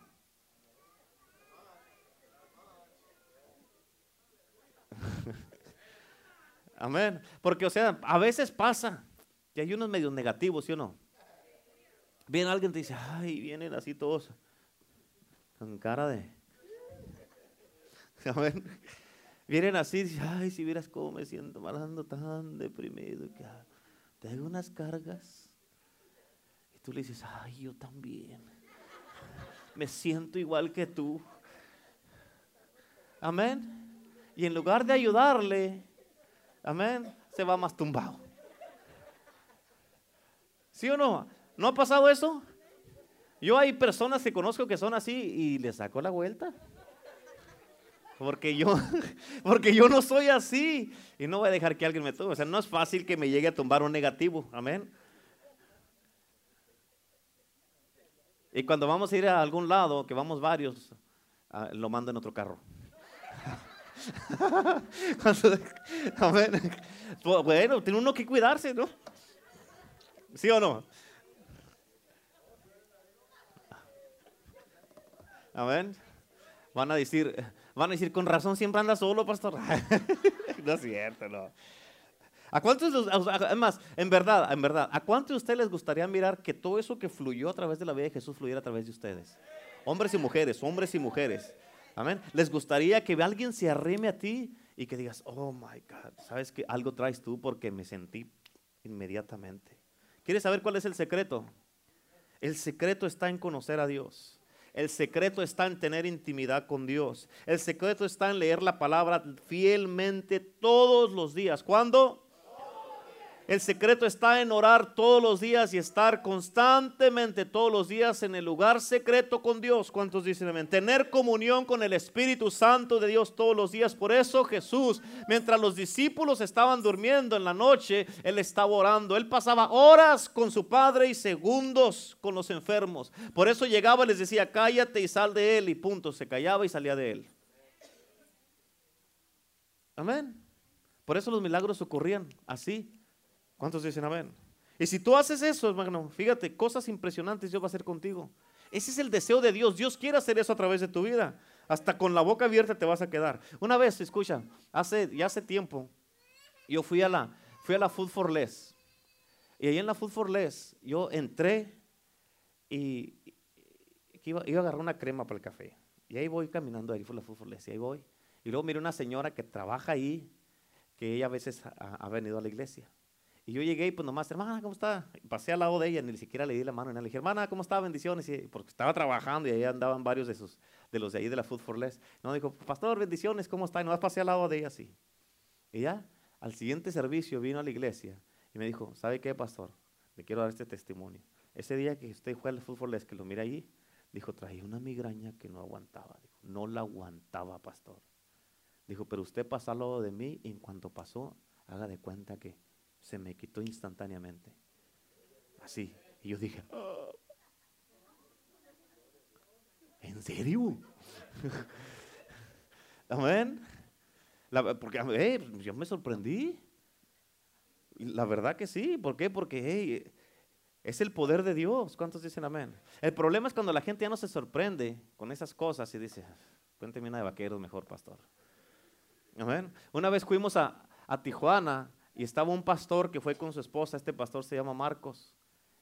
Amén. Porque, o sea, a veces pasa que hay unos medios negativos, ¿sí o no? Viene alguien y te dice, ay, vienen así todos con cara de... Amén. Vienen así, ay, si vieras cómo me siento malando tan deprimido. Que, te unas cargas. Y tú le dices, ay, yo también. Me siento igual que tú. Amén. Y en lugar de ayudarle, amén, se va más tumbado. ¿Sí o no? ¿No ha pasado eso? Yo hay personas que conozco que son así y le saco la vuelta. Porque yo, porque yo no soy así. Y no voy a dejar que alguien me tome. O sea, no es fácil que me llegue a tumbar un negativo. Amén. Y cuando vamos a ir a algún lado, que vamos varios, ah, lo mando en otro carro. amén. Bueno, tiene uno que cuidarse, ¿no? ¿Sí o no? Amén. Van a decir, Van a decir, con razón siempre anda solo, pastor. no es cierto, no. ¿A cuántos, además, en verdad, en verdad, ¿a cuántos de ustedes les gustaría mirar que todo eso que fluyó a través de la vida de Jesús fluyera a través de ustedes? Hombres y mujeres, hombres y mujeres. Amén. ¿Les gustaría que alguien se arrime a ti y que digas, oh my God, sabes que algo traes tú porque me sentí inmediatamente? ¿Quieres saber cuál es el secreto? El secreto está en conocer a Dios. El secreto está en tener intimidad con Dios. El secreto está en leer la palabra fielmente todos los días. ¿Cuándo? El secreto está en orar todos los días y estar constantemente todos los días en el lugar secreto con Dios. ¿Cuántos dicen amén? Tener comunión con el Espíritu Santo de Dios todos los días. Por eso Jesús, mientras los discípulos estaban durmiendo en la noche, Él estaba orando. Él pasaba horas con su Padre y segundos con los enfermos. Por eso llegaba y les decía, cállate y sal de Él. Y punto, se callaba y salía de Él. Amén. Por eso los milagros ocurrían así, ¿Cuántos dicen amén? Y si tú haces eso, hermano, fíjate, cosas impresionantes Dios va a hacer contigo. Ese es el deseo de Dios. Dios quiere hacer eso a través de tu vida. Hasta con la boca abierta te vas a quedar. Una vez, escucha, hace, ya hace tiempo, yo fui a la, fui a la Food for Less. Y ahí en la Food for Less, yo entré y, iba, a agarrar una crema para el café. Y ahí voy caminando, ahí fue la Food for Less, y ahí voy. Y luego miré una señora que trabaja ahí, que ella a veces ha venido a la iglesia. Y yo llegué y pues nomás, hermana, ¿cómo está? pasé al lado de ella, ni siquiera le di la mano. Y le dije, hermana, ¿cómo está? Bendiciones. porque estaba trabajando y ahí andaban varios de, sus, de los de ahí de la Food for Less. No, dijo, pastor, bendiciones, ¿cómo está? Y nomás pasé al lado de ella así. Y ya, al siguiente servicio vino a la iglesia y me dijo, ¿sabe qué, pastor? Le quiero dar este testimonio. Ese día que usted fue al Food for Less, que lo mira allí, dijo, traía una migraña que no aguantaba. Dijo, no la aguantaba, pastor. Dijo, pero usted pasó al lado de mí y en cuanto pasó, haga de cuenta que se me quitó instantáneamente. Así. Y yo dije, ah". ¿en serio? Amén. porque eh, yo me sorprendí. La verdad que sí. ¿Por qué? Porque es el poder de Dios. ¿Cuántos dicen amén? El problema es cuando la gente ya no se sorprende con esas cosas y dice, cuénteme una de vaqueros mejor, pastor. Amén. Una vez fuimos a, a Tijuana y estaba un pastor que fue con su esposa, este pastor se llama Marcos.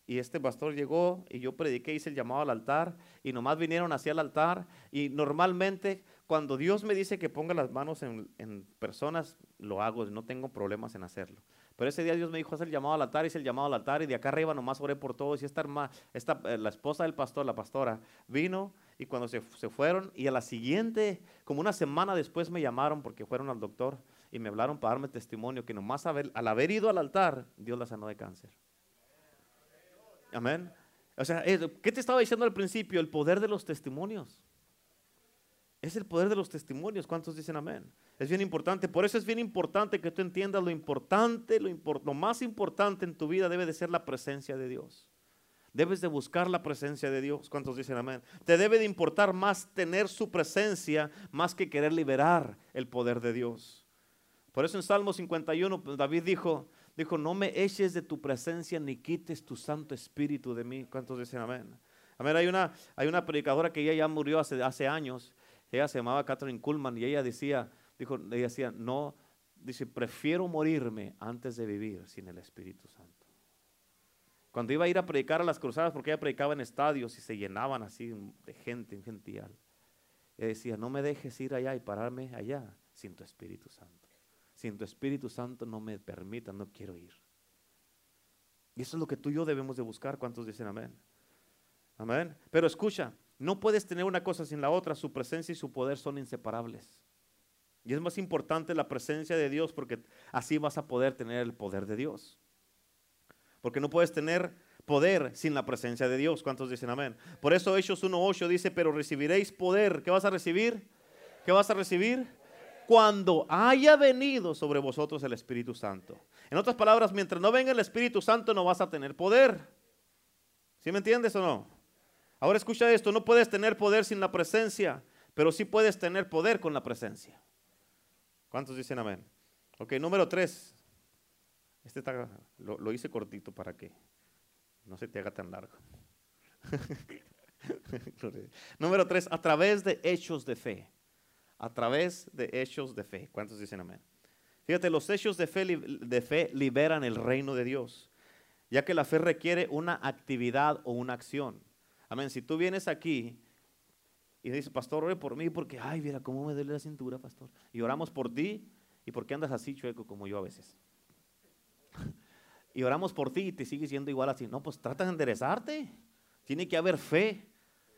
y este pastor llegó y yo prediqué, hice el llamado al altar y nomás vinieron hacia el altar y normalmente cuando Dios me dice que ponga las manos en, personas, lo hago, no tengo problemas en hacerlo. Pero ese día Dios me dijo, haz el llamado al altar, hice el llamado al altar y de acá arriba nomás oré por todos y esta, hermana, esta eh, la esposa del pastor, la pastora, vino y cuando se, se fueron y a la siguiente, como una semana después me llamaron porque fueron al doctor y me hablaron para darme testimonio que nomás al haber ido al altar, Dios la sanó de cáncer. Amén. O sea, ¿qué te estaba diciendo al principio? El poder de los testimonios. Es el poder de los testimonios. ¿Cuántos dicen amén? Es bien importante. Por eso es bien importante que tú entiendas lo importante, lo, lo más importante en tu vida debe de ser la presencia de Dios. Debes de buscar la presencia de Dios. ¿Cuántos dicen amén? Te debe de importar más tener su presencia más que querer liberar el poder de Dios. Por eso en Salmo 51 pues, David dijo, Dijo, no me eches de tu presencia ni quites tu Santo Espíritu de mí. ¿Cuántos dicen amén? Amén, hay una, hay una predicadora que ella ya murió hace, hace años. Ella se llamaba Catherine Kuhlman y ella decía, dijo, ella decía, no, dice, prefiero morirme antes de vivir sin el Espíritu Santo. Cuando iba a ir a predicar a las cruzadas, porque ella predicaba en estadios y se llenaban así de gente, en gential. Ella decía, no me dejes ir allá y pararme allá sin tu Espíritu Santo. Sin tu Espíritu Santo no me permita, no quiero ir. Y eso es lo que tú y yo debemos de buscar. ¿Cuántos dicen amén? Amén. Pero escucha, no puedes tener una cosa sin la otra. Su presencia y su poder son inseparables. Y es más importante la presencia de Dios porque así vas a poder tener el poder de Dios. Porque no puedes tener poder sin la presencia de Dios. ¿Cuántos dicen amén? Por eso Hechos 1.8 dice, pero recibiréis poder. ¿Qué vas a recibir? ¿Qué vas a recibir? Cuando haya venido sobre vosotros el Espíritu Santo. En otras palabras, mientras no venga el Espíritu Santo no vas a tener poder. ¿Sí me entiendes o no? Ahora escucha esto, no puedes tener poder sin la presencia, pero sí puedes tener poder con la presencia. ¿Cuántos dicen amén? Ok, número tres. Este lo, lo hice cortito para que no se te haga tan largo. número tres, a través de hechos de fe a través de hechos de fe. ¿Cuántos dicen amén? Fíjate, los hechos de fe, de fe liberan el reino de Dios, ya que la fe requiere una actividad o una acción. Amén. Si tú vienes aquí y dices, pastor, ore por mí porque, ay, mira cómo me duele la cintura, pastor. Y oramos por ti y por qué andas así chueco como yo a veces. y oramos por ti y te sigues yendo igual así. No, pues trata de enderezarte. Tiene que haber fe.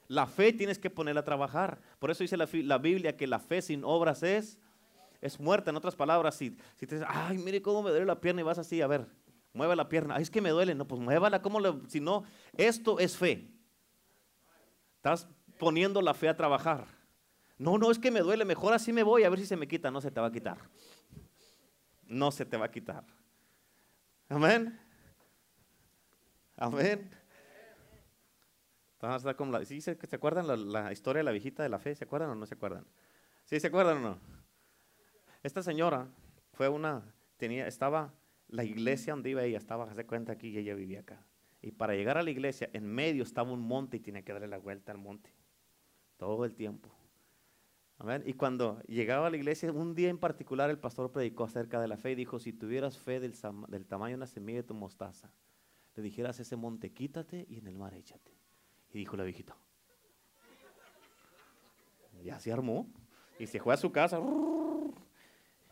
La fe tienes que ponerla a trabajar. Por eso dice la, Biblia que la fe sin obras es, es muerta. En otras palabras, si, si te dices, ay, mire cómo me duele la pierna y vas así, a ver, mueve la pierna. Ay, es que me duele. No, pues muévala. ¿Cómo si no, esto es fe. Estás poniendo la fe a trabajar. No, no, es que me duele. Mejor así me voy a ver si se me quita. No se te va a quitar. No se te va a quitar. Amén. Amén. ¿Sí, se, acuerdan la, historia de la viejita de la fe? ¿Se acuerdan o no se acuerdan? ¿Sí se acuerdan o no? Esta señora fue una, tenía, estaba, la iglesia donde iba ella, estaba, hace cuenta aquí y ella vivía acá. Y para llegar a la iglesia, en medio estaba un monte y tenía que darle la vuelta al monte. Todo el tiempo. Y cuando llegaba a la iglesia, un día en particular el pastor predicó acerca de la fe y dijo, si tuvieras fe del, del tamaño de una semilla de tu mostaza, le dijeras a ese monte, quítate y en el mar échate. Y dijo la viejita. Ya se armó. Y se fue a su casa.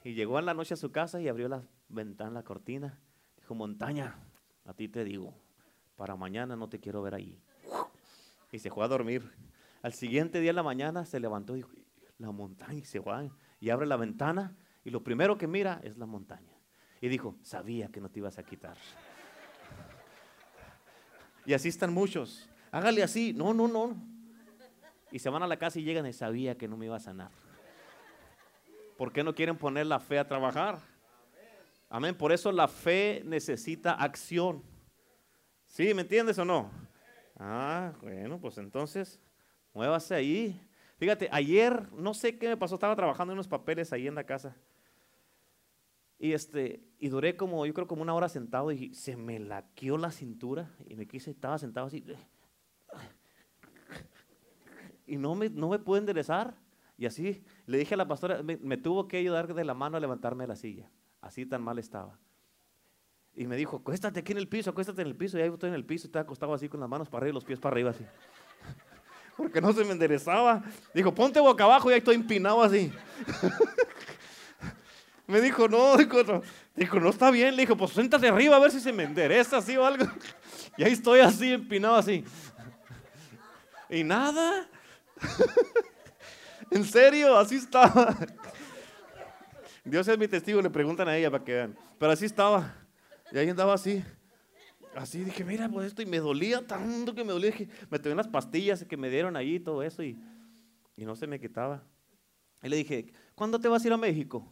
Y llegó en la noche a su casa y abrió la ventana, la cortina. Dijo, montaña, a ti te digo, para mañana no te quiero ver ahí. Y se fue a dormir. Al siguiente día en la mañana se levantó y dijo, la montaña, y se fue. Y abre la ventana y lo primero que mira es la montaña. Y dijo, sabía que no te ibas a quitar. Y así están muchos hágale así. No, no, no. Y se van a la casa y llegan y sabía que no me iba a sanar. ¿Por qué no quieren poner la fe a trabajar? Amén. Por eso la fe necesita acción. ¿Sí? ¿Me entiendes o no? Ah, bueno, pues entonces, muévase ahí. Fíjate, ayer, no sé qué me pasó, estaba trabajando en unos papeles ahí en la casa. Y este, y duré como, yo creo como una hora sentado y se me laqueó la cintura y me quise, estaba sentado así y no me, no me pude enderezar. Y así le dije a la pastora, me, tuvo que ayudar de la mano a levantarme de la silla. Así tan mal estaba. Y me dijo, acuéstate aquí en el piso, acuéstate en el piso. Y ahí estoy en el piso y estaba acostado así con las manos para arriba y los pies para arriba así. Porque no se me enderezaba. Dijo, ponte boca abajo y ahí estoy empinado así. me dijo, no, dijo, no. Dijo, no está bien. Le dijo, pues siéntate arriba a ver si se me endereza así o algo. Y ahí estoy así, empinado así. Y nada. en serio, así estaba. Dios es mi testigo, le preguntan a ella para que vean. Pero así estaba. Y ahí andaba así. Así dije, mira, pues esto, y me dolía tanto que me dolía. Dije, me tomé unas pastillas que me dieron ahí, todo eso, y, y no se me quitaba. Y le dije, ¿cuándo te vas a ir a México?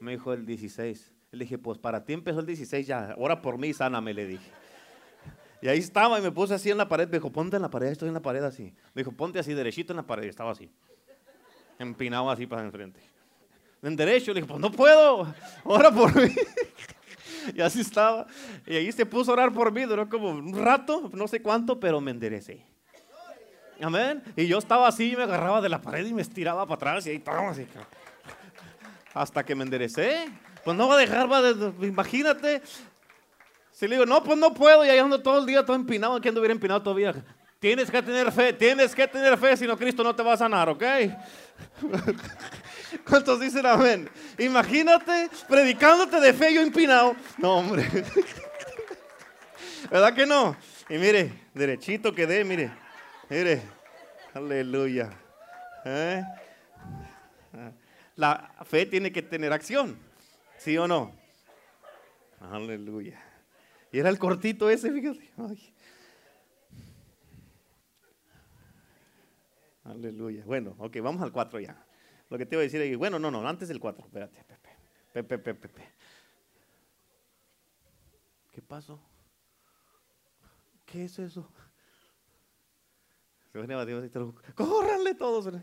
Me dijo el 16. Le dije, pues para ti empezó el 16 ya, ora por mí, sáname, le dije. Y ahí estaba y me puse así en la pared. Me dijo, ponte en la pared, estoy en la pared así. Me dijo, ponte así, derechito en la pared. Y estaba así, empinado así para enfrente. En derecho, le dije, pues no puedo, ora por mí. y así estaba. Y ahí se puso a orar por mí, duró como un rato, no sé cuánto, pero me enderecé. Amén. Y yo estaba así, me agarraba de la pared y me estiraba para atrás y ahí estaba así. Hasta que me enderecé. Pues no va a dejar, va imagínate. Si le digo, no, pues no puedo, y ahí ando todo el día todo empinado, aquí ando hubiera empinado todavía. Tienes que tener fe, tienes que tener fe, si no Cristo no te va a sanar, ¿ok? ¿Cuántos dicen amén? Imagínate predicándote de fe yo empinado. No, hombre. ¿Verdad que no? Y mire, derechito quedé, mire. Mire. Aleluya. ¿Eh? La fe tiene que tener acción. ¿Sí o no? Aleluya. Y era el cortito ese, fíjate. Aleluya. Bueno, ok, vamos al 4 ya. Lo que te iba a decir bueno, no, no, antes del 4, espérate, Pepe. Pepe, Pepe, Pepe. ¿Qué pasó? ¿Qué es eso? Córranle todos.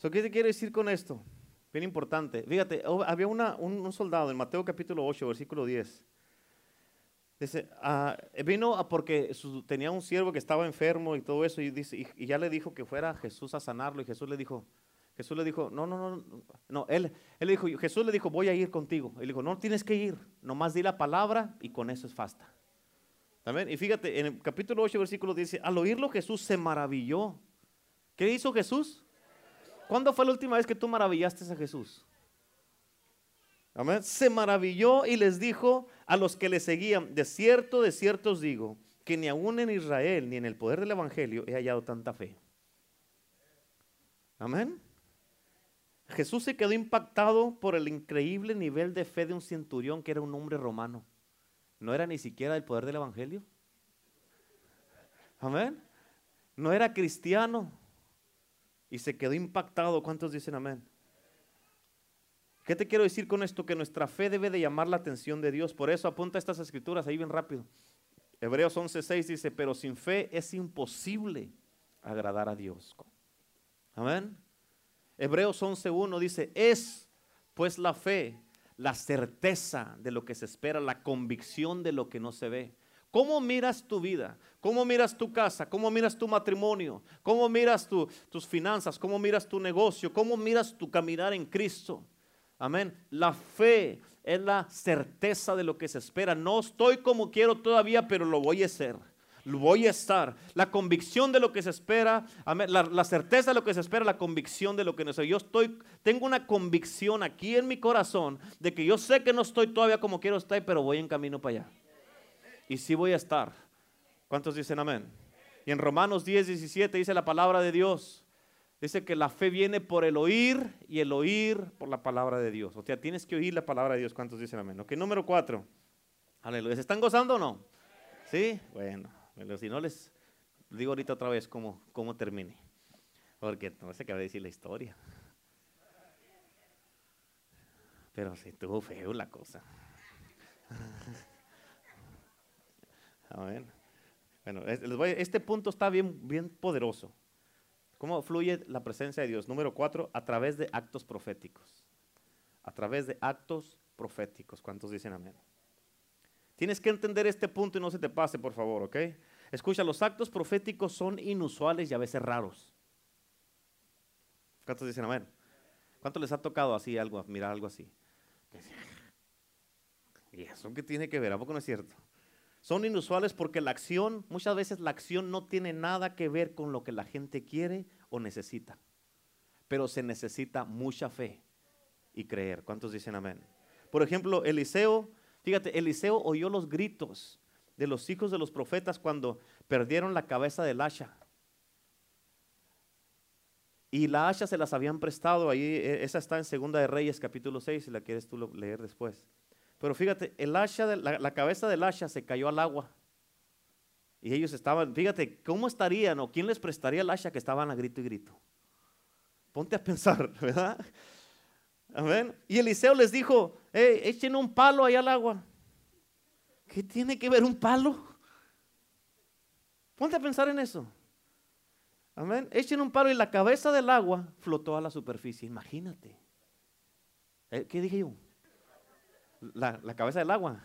¿Qué te quiero decir con esto? Bien importante. Fíjate, había una, un, soldado en Mateo capítulo 8, versículo 10. Dice, ah, vino porque tenía un siervo que estaba enfermo y todo eso y, dice, y, ya le dijo que fuera Jesús a sanarlo y Jesús le dijo, Jesús le dijo, no, no, no, no, él, él dijo, Jesús le dijo, voy a ir contigo. Él dijo, no tienes que ir, nomás di la palabra y con eso es fasta. ¿También? Y fíjate, en el capítulo 8, versículo dice, al oírlo Jesús se maravilló. ¿Qué hizo Jesús? ¿Cuándo fue la última vez que tú maravillaste a Jesús? Amén. Se maravilló y les dijo a los que le seguían, de cierto, de cierto os digo, que ni aún en Israel ni en el poder del Evangelio he hallado tanta fe. Amén. Jesús se quedó impactado por el increíble nivel de fe de un centurión que era un hombre romano. No era ni siquiera el poder del Evangelio. Amén. No era cristiano. Y se quedó impactado. ¿Cuántos dicen amén? ¿Qué te quiero decir con esto? Que nuestra fe debe de llamar la atención de Dios. Por eso apunta estas escrituras ahí bien rápido. Hebreos 11:6 dice, pero sin fe es imposible agradar a Dios. Amén. Hebreos 11:1 dice, es pues la fe, la certeza de lo que se espera, la convicción de lo que no se ve. ¿Cómo miras tu vida? ¿Cómo miras tu casa? ¿Cómo miras tu matrimonio? ¿Cómo miras tus finanzas? ¿Cómo miras tu negocio? ¿Cómo miras tu caminar en Cristo? Amén. La fe es la certeza de lo que se espera. No estoy como quiero todavía, pero lo voy a ser. Lo voy a estar. La convicción de lo que se espera. La, certeza de lo que se espera, la convicción de lo que no sé. Yo estoy, tengo una convicción aquí en mi corazón de que yo sé que no estoy todavía como quiero estar, pero voy en camino para allá. Y sí voy a estar. ¿Cuántos dicen amén? Y en Romanos 10, 17 dice la palabra de Dios. Dice que la fe viene por el oír y el oír por la palabra de Dios. O sea, tienes que oír la palabra de Dios. ¿Cuántos dicen amén? Ok, número cuatro. Aleluya. ¿Se están gozando o no? Sí, bueno. Si no les digo ahorita otra vez cómo, cómo termine. Porque no sé qué va a decir la historia. Pero sí, estuvo feo la cosa. Amén. Bueno, este punto está bien, bien poderoso. ¿Cómo fluye la presencia de Dios? Número cuatro, a través de actos proféticos. A través de actos proféticos. ¿Cuántos dicen amén? Tienes que entender este punto y no se te pase, por favor, ¿ok? Escucha, los actos proféticos son inusuales y a veces raros. ¿Cuántos dicen amén? ¿Cuánto les ha tocado así algo, mirar algo así? ¿Y eso qué tiene que ver? ¿A poco no es cierto? Son inusuales porque la acción, muchas veces la acción no tiene nada que ver con lo que la gente quiere o necesita. Pero se necesita mucha fe y creer. ¿Cuántos dicen amén? Por ejemplo, Eliseo, fíjate, Eliseo oyó los gritos de los hijos de los profetas cuando perdieron la cabeza del Asha. Y la hacha se las habían prestado, ahí, e, esa está en Segunda de Reyes, capítulo 6, si la quieres tú leer después. Pero fíjate, el hacha la, cabeza del hacha se cayó al agua. Y ellos estaban, fíjate, ¿cómo estarían o quién les prestaría el hacha que estaban a grito y grito? Ponte a pensar, ¿verdad? Amén. Y Eliseo les dijo, hey, echen un palo ahí al agua. ¿Qué tiene que ver un palo? Ponte a pensar en eso. Amén. Echen un palo y la cabeza del agua flotó a la superficie. Imagínate. Eh, ¿Qué dije yo? La, cabeza del agua.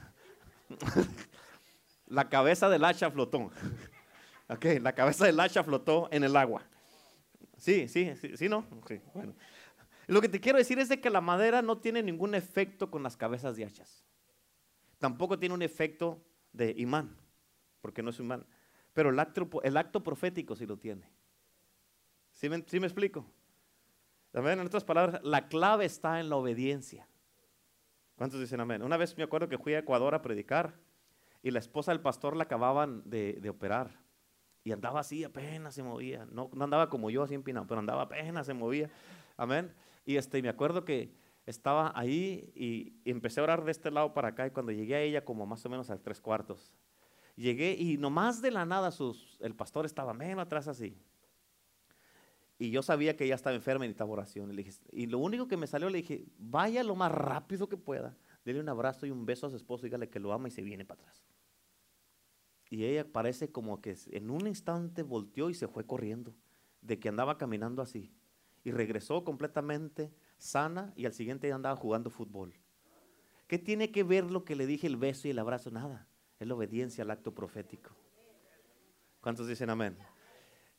la cabeza del hacha flotó. ok, la cabeza del hacha flotó en el agua. Sí, sí, sí, sí, ¿no? bueno. Lo que te quiero decir es de que la madera no tiene ningún efecto con las cabezas de hachas. Tampoco tiene un efecto de imán, porque no es imán. Pero el acto, el acto profético sí lo tiene. ¿Sí me, explico? En otras palabras, la clave está en la obediencia. ¿Cuántos dicen amén? Una vez me acuerdo que fui a Ecuador a predicar y la esposa del pastor la acababan de, operar. Y andaba así, apenas se movía. No, andaba como yo así empinado, pero andaba apenas se movía. Amén. Y este, me acuerdo que estaba ahí y, empecé a orar de este lado para acá. Y cuando llegué a ella, como más o menos a tres cuartos, llegué y nomás de la nada el pastor estaba menos atrás así. Y yo sabía que ella estaba enferma y necesitaba oración. Y, lo único que me salió, le dije, vaya lo más rápido que pueda, dele un abrazo y un beso a su esposo, dígale que lo ama y se viene para atrás. Y ella parece como que en un instante volteó y se fue corriendo, de que andaba caminando así. Y regresó completamente sana y al siguiente día andaba jugando fútbol. ¿Qué tiene que ver lo que le dije, el beso y el abrazo? Nada. Es la obediencia al acto profético. ¿Cuántos dicen amén?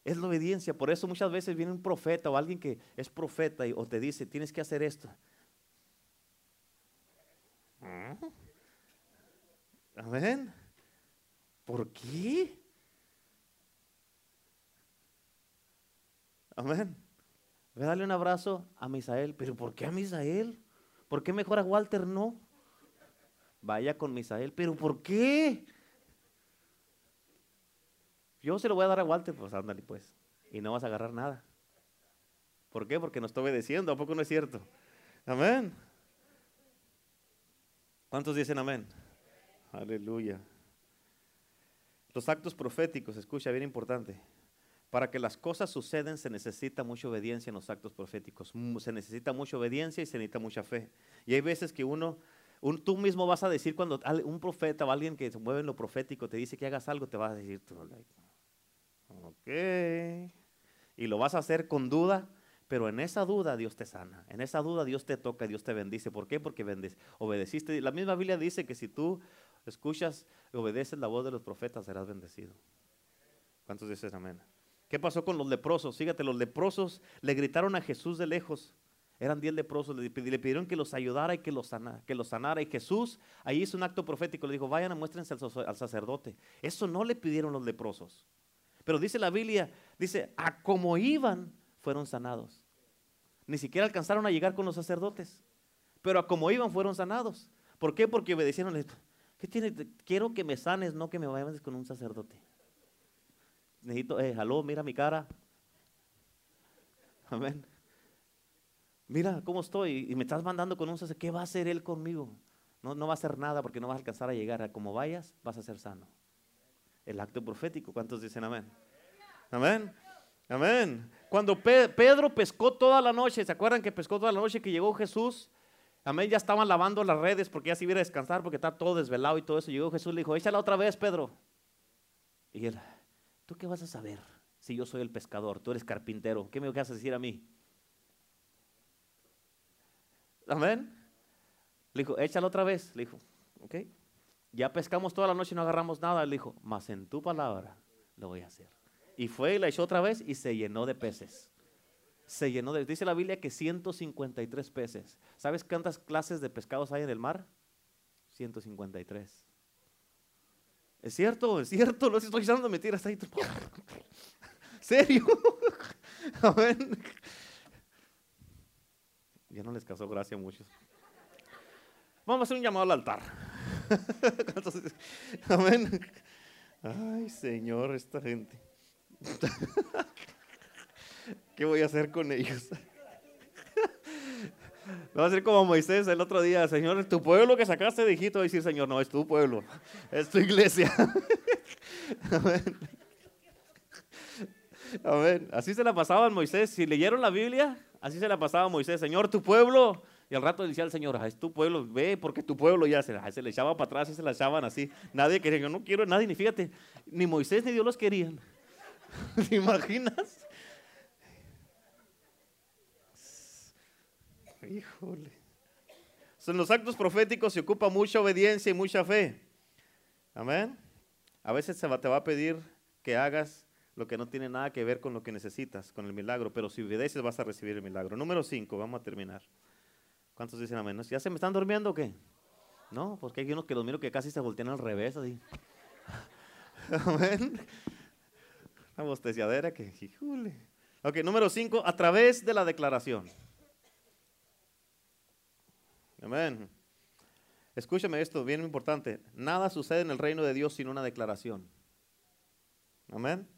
Es la obediencia. Por eso muchas veces viene un profeta o alguien que es profeta y, o te dice, tienes que hacer esto. Amén. ¿Por qué? Amén. Voy a darle un abrazo a Misael. ¿Pero por qué a Misael? ¿Por qué mejor a Walter no? Vaya con Misael. ¿Pero por qué? Yo se lo voy a dar a Walter, pues ándale pues. Y no vas a agarrar nada. ¿Por qué? Porque no está obedeciendo, ¿a poco no es cierto? Amén. ¿Cuántos dicen amén? Aleluya. Los actos proféticos, escucha, bien importante. Para que las cosas sucedan se necesita mucha obediencia en los actos proféticos. Se necesita mucha obediencia y se necesita mucha fe. Y hay veces que uno, tú mismo vas a decir cuando un profeta o alguien que se mueve en lo profético te dice que hagas algo, te vas a decir, Ok. Y lo vas a hacer con duda, pero en esa duda Dios te sana. En esa duda Dios te toca, Dios te bendice. ¿Por qué? Porque obedeciste. La misma Biblia dice que si tú escuchas y obedeces la voz de los profetas, serás bendecido. ¿Cuántos dicen amén? ¿Qué pasó con los leprosos? Fíjate, los leprosos le gritaron a Jesús de lejos. Eran diez leprosos, le, pidieron que los ayudara y que los, sanara, que los sanara. Y Jesús ahí hizo un acto profético, le dijo, vayan a muéstrense al sacerdote. Eso no le pidieron los leprosos. Pero dice la Biblia, dice, a como iban, fueron sanados. Ni siquiera alcanzaron a llegar con los sacerdotes. Pero a como iban, fueron sanados. ¿Por qué? Porque obedecieron. ¿Qué tiene? Quiero que me sanes, no que me vayas con un sacerdote. Necesito, eh, aló, mira mi cara. Amén. Mira cómo estoy y me estás mandando con un sacerdote. ¿Qué va a hacer él conmigo? No, no va a hacer nada porque no vas a alcanzar a llegar. A como vayas, vas a ser sano el acto profético. ¿Cuántos dicen amén? Amén. Amén. Cuando Pedro pescó toda la noche, ¿se acuerdan que pescó toda la noche que llegó Jesús? Amén, ya estaban lavando las redes porque ya se iba a descansar porque está todo desvelado y todo eso. Llegó Jesús y le dijo, échala otra vez, Pedro. Y él, ¿tú qué vas a saber si yo soy el pescador? Tú eres carpintero. ¿Qué me vas a decir a mí? Amén. Le dijo, échala otra vez. Le dijo, ok. Ya pescamos toda la noche y no agarramos nada. Él dijo, mas en tu palabra lo voy a hacer. Y fue y la echó otra vez y se llenó de peces. se llenó de... Dice la Biblia que 153 peces. ¿Sabes cuántas clases de pescados hay en el mar? 153. Es cierto, es cierto, no estoy echando mentiras ahí. ¿Serio? Amén. Ya no les causó gracia a muchos. Vamos a hacer un llamado al altar. Amén. Ay, Señor, esta gente. ¿Qué voy a hacer con ellos? Va a ser como Moisés el otro día, Señor, tu pueblo que sacaste de Egipto, decir, Señor, no, es tu pueblo, es tu iglesia. Amén. Amén. Así se la pasaba Moisés. Si leyeron la Biblia, así se la pasaba Moisés. Señor, tu pueblo. Y al rato decía el Señor, ah, es tu pueblo, ve, porque tu pueblo ya se, se le echaba para atrás se la echaban así. Nadie quería, yo no quiero a nadie, ni fíjate, ni Moisés ni Dios los querían. ¿Te imaginas? Híjole. En los actos proféticos se ocupa mucha obediencia y mucha fe. Amén. A veces se te va a pedir que hagas lo que no tiene nada que ver con lo que necesitas, con el milagro, pero si obedeces vas a recibir el milagro. Número 5, vamos a terminar. ¿Cuántos dicen amén? ¿Ya se me están durmiendo o qué? No, porque hay unos que los miro que casi se voltean al revés, así. amén. Una bosteciadera que, híjole. Ok, número 5, a través de la declaración. Amén. Escúchame esto, bien importante. Nada sucede en el reino de Dios sin una declaración. Amén.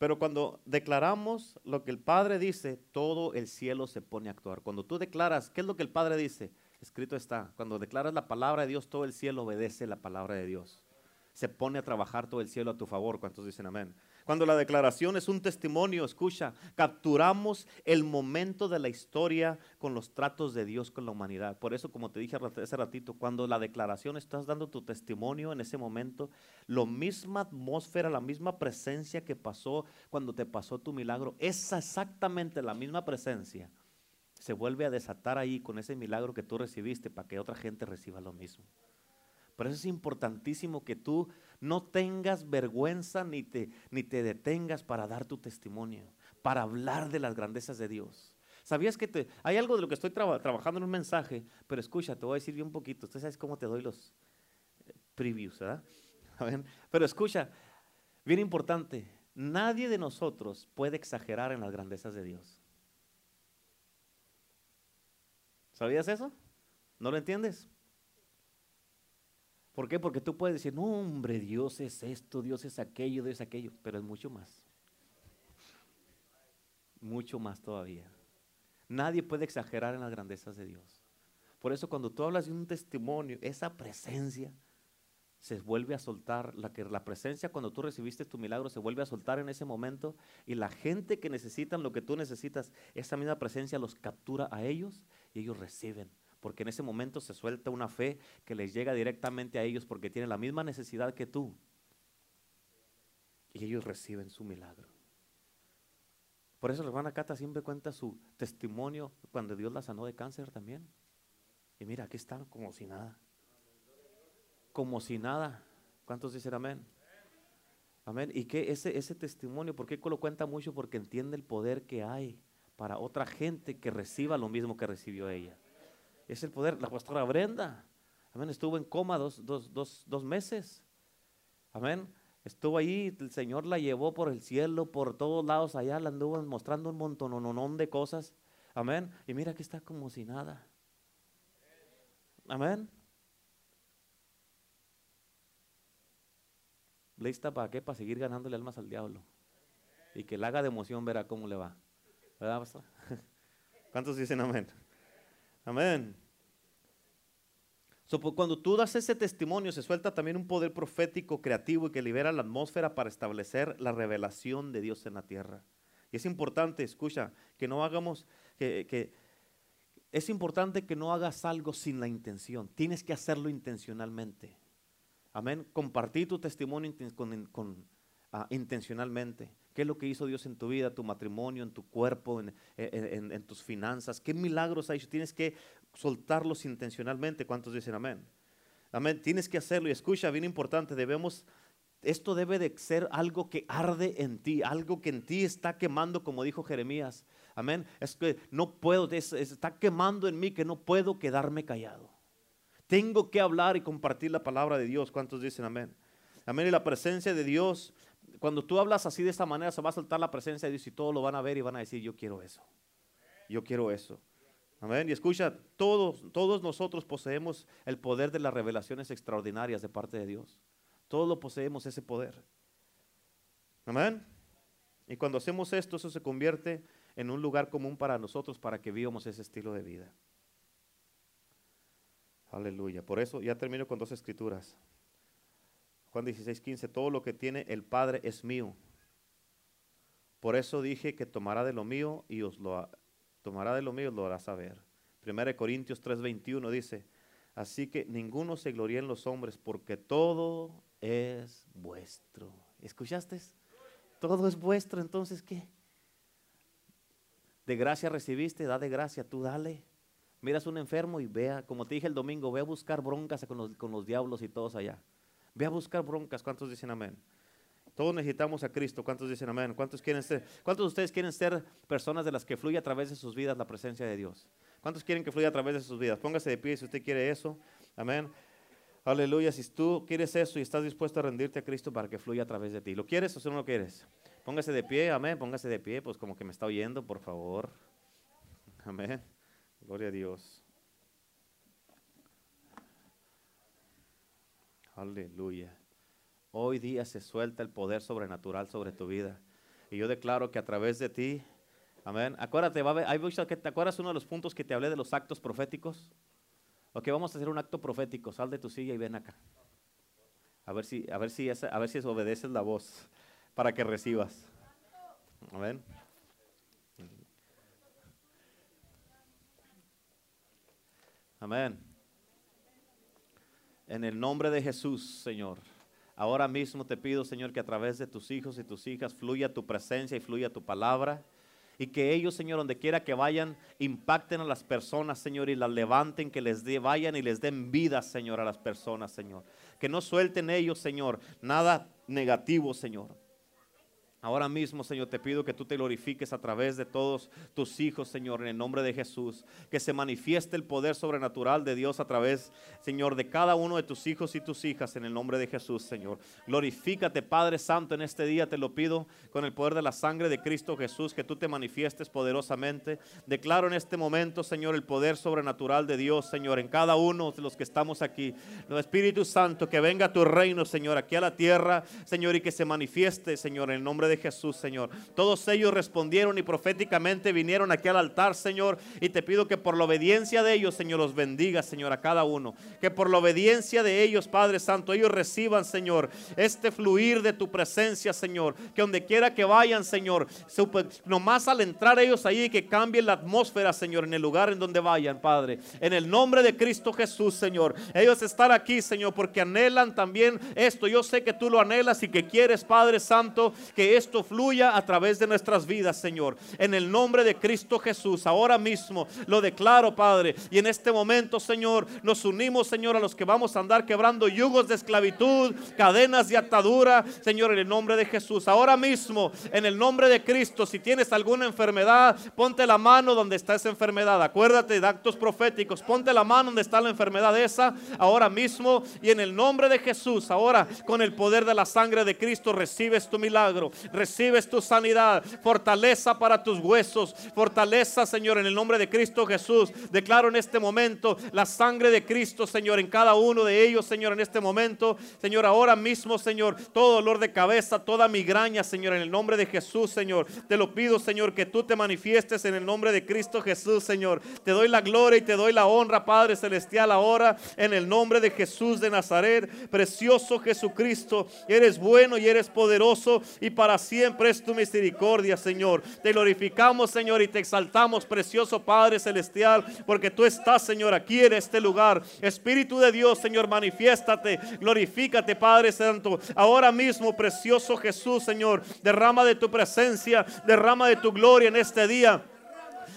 Pero cuando declaramos lo que el Padre dice, todo el cielo se pone a actuar. Cuando tú declaras, ¿qué es lo que el Padre dice? Escrito está. Cuando declaras la palabra de Dios, todo el cielo obedece la palabra de Dios. Se pone a trabajar todo el cielo a tu favor. ¿Cuántos dicen amén? Cuando la declaración es un testimonio, escucha, capturamos el momento de la historia con los tratos de Dios con la humanidad. Por eso, como te dije hace ratito, cuando la declaración estás dando tu testimonio en ese momento, la misma atmósfera, la misma presencia que pasó cuando te pasó tu milagro, es exactamente la misma presencia. Se vuelve a desatar ahí con ese milagro que tú recibiste para que otra gente reciba lo mismo. Por eso es importantísimo que tú no tengas vergüenza ni te, ni te detengas para dar tu testimonio, para hablar de las grandezas de Dios. ¿Sabías que hay algo de lo que estoy trabajando en un mensaje? Pero escucha, te voy a decir bien un poquito. Usted sabes cómo te doy los eh, previews, ¿verdad? Pero escucha, bien importante, nadie de nosotros puede exagerar en las grandezas de Dios. ¿Sabías eso? ¿No lo entiendes? ¿Por qué? Porque tú puedes decir, no, hombre, Dios es esto, Dios es aquello, Dios es aquello, pero es mucho más. Mucho más todavía. Nadie puede exagerar en las grandezas de Dios. Por eso cuando tú hablas de un testimonio, esa presencia se vuelve a soltar, la, que, la presencia cuando tú recibiste tu milagro se vuelve a soltar en ese momento y la gente que necesitan lo que tú necesitas, esa misma presencia los captura a ellos y ellos reciben porque en ese momento se suelta una fe que les llega directamente a ellos porque tienen la misma necesidad que tú. Y ellos reciben su milagro. Por eso la hermana Cata siempre cuenta su testimonio cuando Dios la sanó de cáncer también. Y mira, aquí están como si nada. Como si nada. ¿Cuántos dicen amén? Amén. Y que ese, ese testimonio, ¿por qué lo cuenta mucho? Porque entiende el poder que hay para otra gente que reciba lo mismo que recibió ella es el poder. La pastora Brenda, amén, estuvo en coma dos, dos, meses. Amén. Estuvo ahí, el Señor la llevó por el cielo, por todos lados allá, la anduvo mostrando un montón de cosas. Amén. Y mira que está como si nada. Amén. ¿Lista para qué? Para seguir ganándole almas al diablo. Y que le haga de emoción verá cómo le va. ¿Verdad, ¿Cuántos dicen amén? Amén. Pues, cuando tú das ese testimonio, se suelta también un poder profético, creativo y que libera la atmósfera para establecer la revelación de Dios en la tierra. Y es importante, escucha, que no hagamos, que, es importante que no hagas algo sin la intención. Tienes que hacerlo intencionalmente. Amén. Compartir tu testimonio con, ah, intencionalmente. ¿Qué es lo que hizo Dios en tu vida, tu matrimonio, en tu cuerpo, en, tus finanzas? ¿Qué milagros ha hecho? Tienes que soltarlos intencionalmente. ¿Cuántos dicen amén? Amén. Tienes que hacerlo y escucha, bien importante, debemos esto debe de ser algo que arde en ti, algo que en ti está quemando, como dijo Jeremías. Amén. Es que no puedo, está quemando en mí que no puedo quedarme callado. Tengo que hablar y compartir la palabra de Dios. ¿Cuántos dicen amén? Amén. Y la presencia de Dios, cuando tú hablas así de esta manera, se va a saltar la presencia de Dios y todos lo van a ver y van a decir, yo quiero eso. Yo quiero eso. Amén. Y escucha, todos, todos nosotros poseemos el poder de las revelaciones extraordinarias de parte de Dios. Todos lo poseemos ese poder. Amén. Y cuando hacemos esto, eso se convierte en un lugar común para nosotros para que vivamos ese estilo de vida. Aleluya. Por eso ya termino con dos escrituras. Juan 16, 15. Todo lo que tiene el Padre es mío. Por eso dije que tomará de lo mío y os lo tomará de lo mío y lo hará saber. 1 Corintios 3, 21 dice, así que ninguno se gloría en los hombres porque todo es vuestro. ¿Escuchaste? Todo es vuestro, entonces ¿qué? De gracia recibiste, da de gracia, tú dale. Miras un enfermo y vea, como te dije el domingo, ve a buscar broncas con los, con los diablos y todos allá. Ve a buscar broncas, ¿cuántos dicen amén? Todos necesitamos a Cristo. ¿Cuántos dicen amén? ¿Cuántos, quieren ser, ¿Cuántos de ustedes quieren ser personas de las que fluye a través de sus vidas la presencia de Dios? ¿Cuántos quieren que fluya a través de sus vidas? Póngase de pie si usted quiere eso. Amén. Aleluya. Si tú quieres eso y estás dispuesto a rendirte a Cristo para que fluya a través de ti. ¿Lo quieres o no lo quieres? Póngase de pie. Amén. Póngase de pie. Pues como que me está oyendo, por favor. Amén. Gloria a Dios. Aleluya. Hoy día se suelta el poder sobrenatural sobre tu vida. Y yo declaro que a través de ti, amén. Acuérdate, va a hay que te acuerdas uno de los puntos que te hablé de los actos proféticos. Ok, vamos a hacer un acto profético. Sal de tu silla y ven acá. A ver si, a ver si, a ver si obedeces la voz para que recibas. Amén. Amén. En el nombre de Jesús, Señor. Ahora mismo te pido, Señor, que a través de tus hijos y tus hijas fluya tu presencia y fluya tu palabra y que ellos, Señor, donde quiera que vayan, impacten a las personas, Señor, y las levanten, que les vayan y les den vida, Señor, a las personas, Señor. Que no suelten ellos, Señor, nada negativo, Señor. Ahora mismo, Señor, te pido que tú te glorifiques a través de todos tus hijos, Señor, en el nombre de Jesús. Que se manifieste el poder sobrenatural de Dios a través, Señor, de cada uno de tus hijos y tus hijas, en el nombre de Jesús, Señor. Glorifícate, Padre Santo, en este día, te lo pido, con el poder de la sangre de Cristo Jesús, que tú te manifiestes poderosamente. Declaro en este momento, Señor, el poder sobrenatural de Dios, Señor, en cada uno de los que estamos aquí. El Espíritu Santo, que venga tu reino, Señor, aquí a la tierra, Señor, y que se manifieste, Señor, en el nombre de de Jesús, Señor. Todos ellos respondieron y proféticamente vinieron aquí al altar, Señor. Y te pido que por la obediencia de ellos, Señor, los bendiga, Señor, a cada uno. Que por la obediencia de ellos, Padre Santo, ellos reciban, Señor, este fluir de tu presencia, Señor. Que donde quiera que vayan, Señor, nomás al entrar ellos ahí, que cambie la atmósfera, Señor, en el lugar en donde vayan, Padre. En el nombre de Cristo Jesús, Señor. Ellos están aquí, Señor, porque anhelan también esto. Yo sé que tú lo anhelas y que quieres, Padre Santo, que esto fluya a través de nuestras vidas, Señor. En el nombre de Cristo Jesús, ahora mismo lo declaro, Padre. Y en este momento, Señor, nos unimos, Señor, a los que vamos a andar quebrando yugos de esclavitud, cadenas de atadura, Señor, en el nombre de Jesús. Ahora mismo, en el nombre de Cristo, si tienes alguna enfermedad, ponte la mano donde está esa enfermedad. Acuérdate de actos proféticos, ponte la mano donde está la enfermedad esa, ahora mismo. Y en el nombre de Jesús, ahora con el poder de la sangre de Cristo, recibes tu milagro recibes tu sanidad, fortaleza para tus huesos, fortaleza, Señor, en el nombre de Cristo Jesús. Declaro en este momento la sangre de Cristo, Señor, en cada uno de ellos, Señor, en este momento. Señor, ahora mismo, Señor, todo dolor de cabeza, toda migraña, Señor, en el nombre de Jesús, Señor. Te lo pido, Señor, que tú te manifiestes en el nombre de Cristo Jesús, Señor. Te doy la gloria y te doy la honra, Padre Celestial, ahora, en el nombre de Jesús de Nazaret. Precioso Jesucristo, eres bueno y eres poderoso y para siempre es tu misericordia, Señor. Te glorificamos, Señor, y te exaltamos, precioso Padre Celestial, porque tú estás, Señor, aquí en este lugar. Espíritu de Dios, Señor, manifiéstate, glorifícate, Padre Santo. Ahora mismo, precioso Jesús, Señor, derrama de tu presencia, derrama de tu gloria en este día.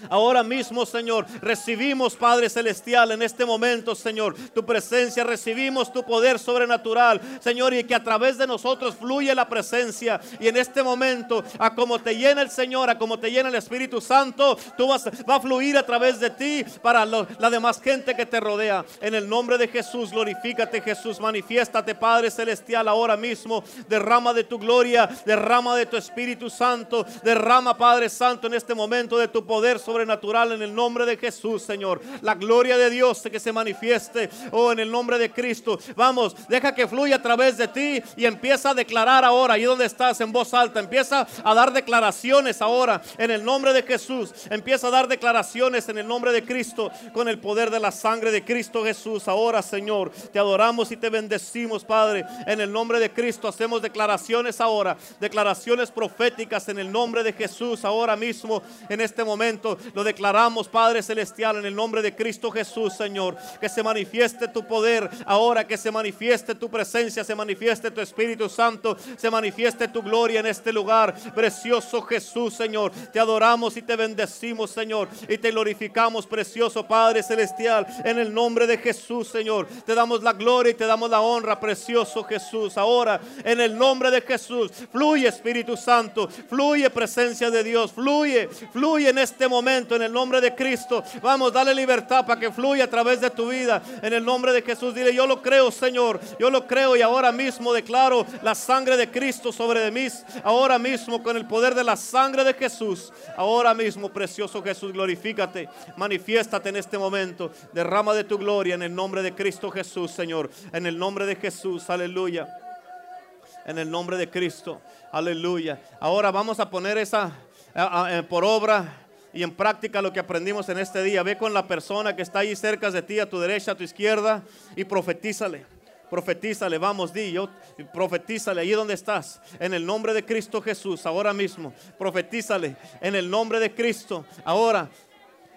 Ahora mismo, Señor, recibimos, Padre Celestial, en este momento, Señor, tu presencia, recibimos tu poder sobrenatural, Señor, y que a través de nosotros fluye la presencia. Y en este momento, a como te llena el Señor, a como te llena el Espíritu Santo, tú vas, va a fluir a través de ti para la demás gente que te rodea. En el nombre de Jesús, glorifícate, Jesús, manifiéstate, Padre Celestial, ahora mismo. Derrama de tu gloria, derrama de tu Espíritu Santo, derrama, Padre Santo, en este momento de tu poder sobrenatural en el nombre de Jesús, Señor. La gloria de Dios que se manifieste, oh, en el nombre de Cristo. Vamos, deja que fluya a través de ti y empieza a declarar ahora, ahí donde estás, en voz alta, empieza a dar declaraciones ahora en el nombre de Jesús. Empieza a dar declaraciones en el nombre de Cristo con el poder de la sangre de Cristo Jesús. Ahora, Señor, te adoramos y te bendecimos, Padre. En el nombre de Cristo hacemos declaraciones ahora, declaraciones proféticas en el nombre de Jesús. Ahora mismo, en este momento, lo declaramos, Padre Celestial, en el nombre de Cristo Jesús, Señor. Que se manifieste tu poder ahora, que se manifieste tu presencia, se manifieste tu Espíritu Santo, se manifieste tu gloria en este lugar. Precioso Jesús, Señor. Te adoramos y te bendecimos, Señor. Y te glorificamos, precioso Padre Celestial, en el nombre de Jesús, Señor. Te damos la gloria y te damos la honra, precioso Jesús. Ahora, en el nombre de Jesús, fluye Espíritu Santo, fluye presencia de Dios, fluye, fluye en este momento, en el nombre de Cristo. Vamos, dale libertad para que fluya a través de tu vida. En el nombre de Jesús, dile, yo lo creo, Señor. Yo lo creo y ahora mismo declaro la sangre de Cristo sobre de mí. Ahora mismo con el poder de la sangre de Jesús. Ahora mismo, precioso Jesús, glorifícate. Manifiéstate en este momento. Derrama de tu gloria en el nombre de Cristo Jesús, Señor. En el nombre de Jesús, aleluya. En el nombre de Cristo, aleluya. Ahora vamos a poner esa por obra y en práctica lo que aprendimos en este día. Ve con la persona que está ahí cerca de ti, a tu derecha, a tu izquierda, y profetízale. Profetízale, vamos, di, yo, profetízale ahí donde estás, en el nombre de Cristo Jesús, ahora mismo. Profetízale en el nombre de Cristo, ahora,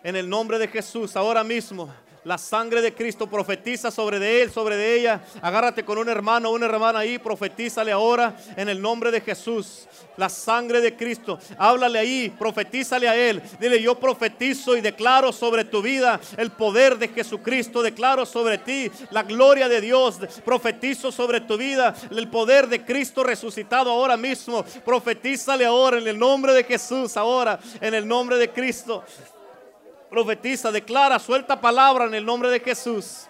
en el nombre de Jesús, ahora mismo. La sangre de Cristo profetiza sobre de él, sobre de ella. Agárrate con un hermano, una hermana ahí, profetízale ahora en el nombre de Jesús. La sangre de Cristo. Háblale ahí, profetízale a él. Dile, yo profetizo y declaro sobre tu vida el poder de Jesucristo. Declaro sobre ti la gloria de Dios. Profetizo sobre tu vida el poder de Cristo resucitado ahora mismo. Profetízale ahora en el nombre de Jesús, ahora en el nombre de Cristo. Profetiza, declara, suelta palabra en el nombre de Jesús.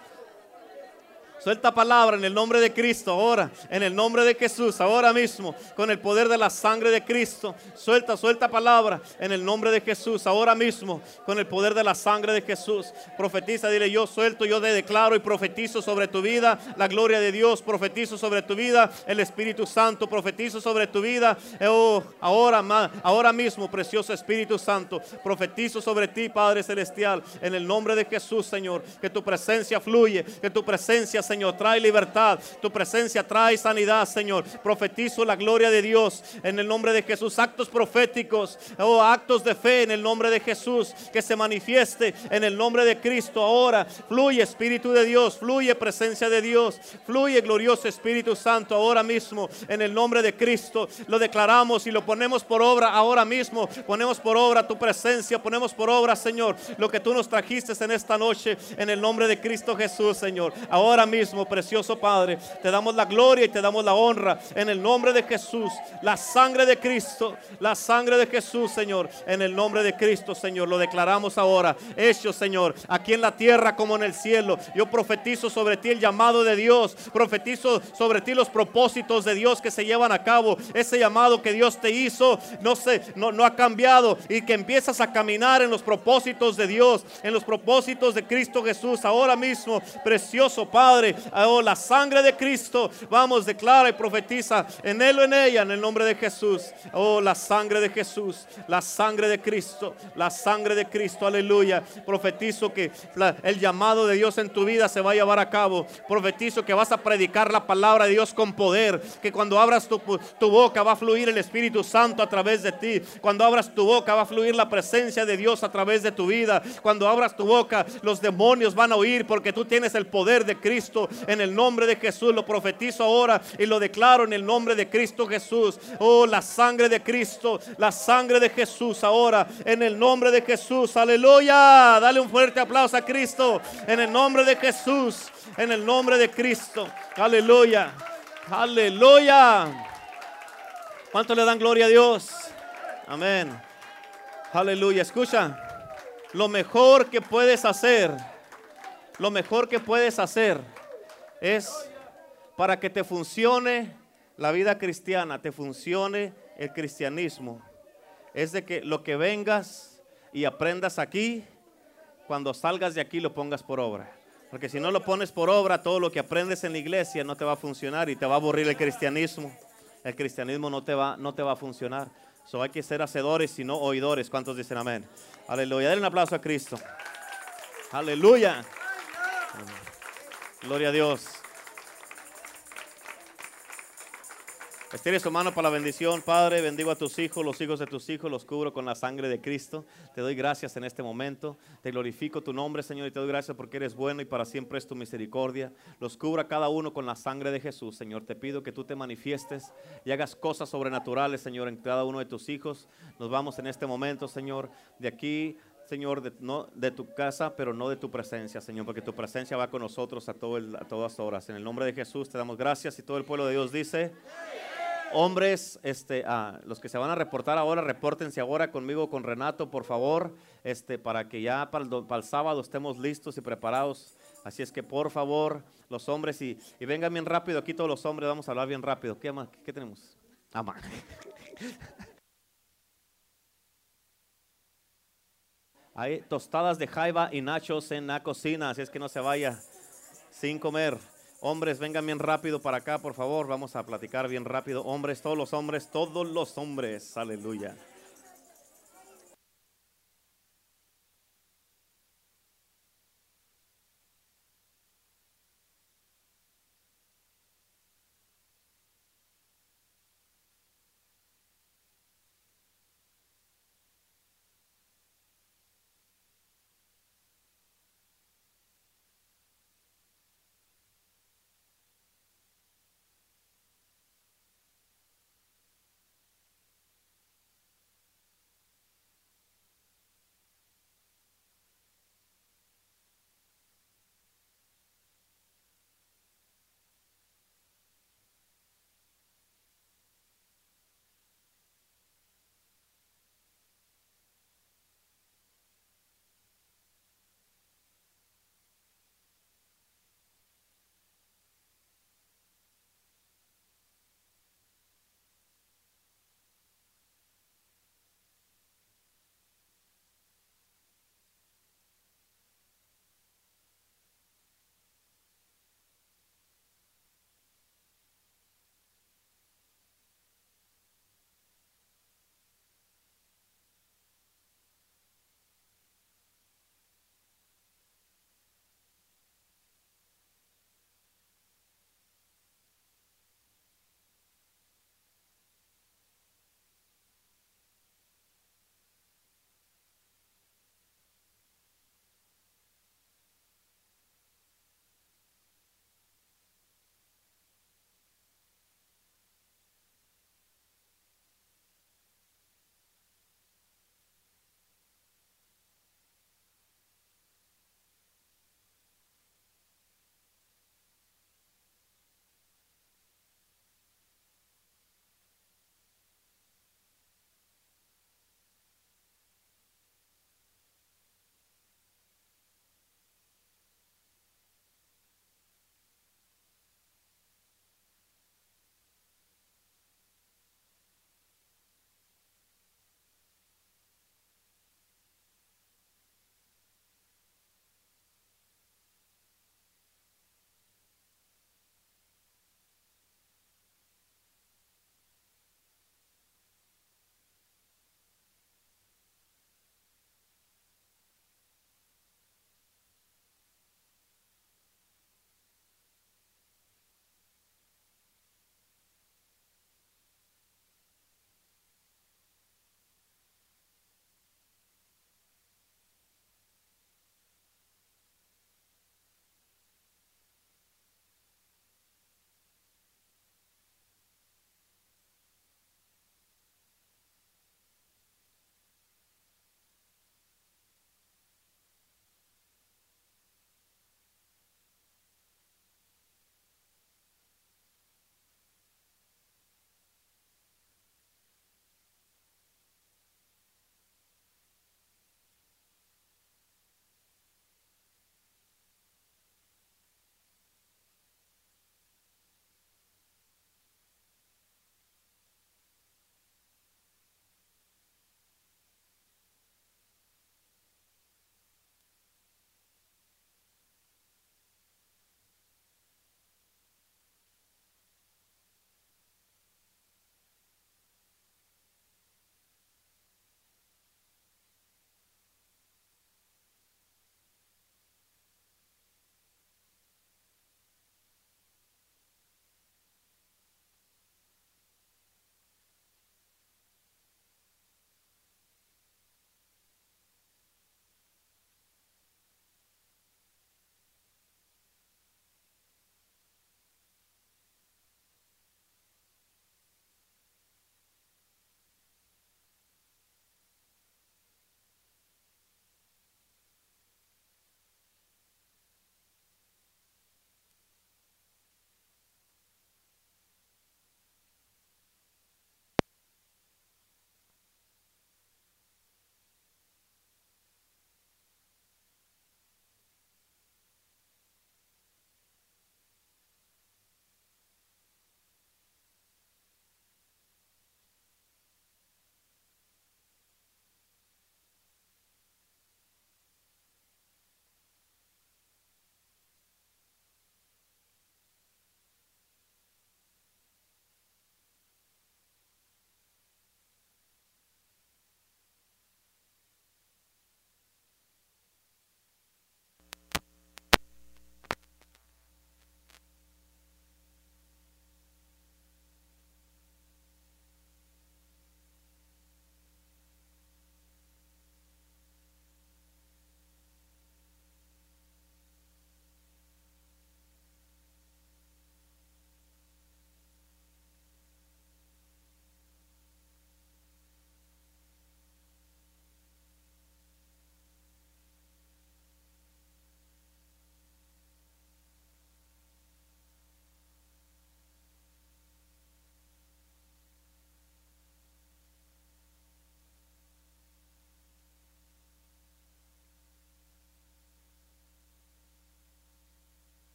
Suelta palabra en el nombre de Cristo ahora, en el nombre de Jesús, ahora mismo, con el poder de la sangre de Cristo. Suelta, suelta palabra en el nombre de Jesús, ahora mismo, con el poder de la sangre de Jesús. Profetiza, dile yo suelto, yo te declaro y profetizo sobre tu vida la gloria de Dios. Profetizo sobre tu vida el Espíritu Santo. Profetizo sobre tu vida, oh, ahora, ahora mismo, precioso Espíritu Santo. Profetizo sobre ti, Padre Celestial, en el nombre de Jesús, Señor. Que tu presencia fluye, que tu presencia Señor. Trae libertad. Tu presencia trae sanidad, Señor. Profetizo la gloria de Dios en el nombre de Jesús. Actos proféticos o oh, actos de fe en el nombre de Jesús. Que se manifieste en el nombre de Cristo ahora. Fluye Espíritu de Dios. Fluye presencia de Dios. Fluye glorioso Espíritu Santo ahora mismo en el nombre de Cristo. Lo declaramos y lo ponemos por obra ahora mismo. Ponemos por obra tu presencia. Ponemos por obra, Señor, lo que tú nos trajiste en esta noche en el nombre de Cristo Jesús, Señor. Ahora mismo precioso Padre. Te damos la gloria y te damos la honra en el nombre de Jesús. La sangre de Cristo, la sangre de Jesús, Señor. En el nombre de Cristo, Señor. Lo declaramos ahora. Hecho, Señor, aquí en la tierra como en el cielo. Yo profetizo sobre ti el llamado de Dios. Profetizo sobre ti los propósitos de Dios que se llevan a cabo. Ese llamado que Dios te hizo no, se, no, no ha cambiado y que empiezas a caminar en los propósitos de Dios, en los propósitos de Cristo Jesús. Ahora mismo, precioso Padre oh, la sangre de Cristo. Vamos, declara y profetiza en él o en ella, en el nombre de Jesús. Oh, la sangre de Jesús, la sangre de Cristo, la sangre de Cristo, aleluya. Profetizo que el llamado de Dios en tu vida se va a llevar a cabo. Profetizo que vas a predicar la palabra de Dios con poder, que cuando abras tu, boca va a fluir el Espíritu Santo a través de ti. Cuando abras tu boca va a fluir la presencia de Dios a través de tu vida. Cuando abras tu boca, los demonios van a oír porque tú tienes el poder de Cristo En el nombre de Jesús lo profetizo ahora y lo declaro en el nombre de Cristo Jesús. Oh, la sangre de Cristo, la sangre de Jesús ahora en el nombre de Jesús. Aleluya. Dale un fuerte aplauso a Cristo en el nombre de Jesús. En el nombre de Cristo. Aleluya. Aleluya. ¿Cuánto le dan gloria a Dios? Amén. Aleluya. Escucha. Lo mejor que puedes hacer, lo mejor que puedes hacer es para que te funcione la vida cristiana, te funcione el cristianismo. Es de que lo que vengas y aprendas aquí, cuando salgas de aquí lo pongas por obra. Porque si no lo pones por obra, todo lo que aprendes en la iglesia no te va a funcionar y te va a aburrir el cristianismo. El cristianismo no te va, no te va a funcionar. So hay que ser hacedores y no oidores. ¿Cuántos dicen amén? Aleluya. Denle un aplauso a Cristo. Aleluya. Gloria a Dios. Estire su mano para la bendición, Padre. Bendigo a tus hijos, los hijos de tus hijos, los cubro con la sangre de Cristo. Te doy gracias en este momento. Te glorifico tu nombre, Señor, y te doy gracias porque eres bueno y para siempre es tu misericordia. Los cubra cada uno con la sangre de Jesús, Señor. Te pido que tú te manifiestes y hagas cosas sobrenaturales, Señor, en cada uno de tus hijos. Nos vamos en este momento, Señor, de aquí Señor, de, no, de tu casa, pero no de tu presencia, Señor, porque tu presencia va con nosotros a, todo a todas horas. En el nombre de Jesús te damos gracias y todo el pueblo de Dios dice, hombres, este, ah, los que se van a reportar ahora, repórtense ahora conmigo, con Renato, por favor, este, para que ya para el, sábado estemos listos y preparados. Así es que por favor, los hombres, y, vengan bien rápido, aquí todos los hombres, vamos a hablar bien rápido. ¿Qué, más? ¿Qué tenemos? Ama. Hay tostadas de jaiba y nachos en la cocina, así es que no se vaya sin comer. Hombres, vengan bien rápido para acá, por favor. Vamos a platicar bien rápido. Hombres, todos los hombres, todos los hombres. Aleluya.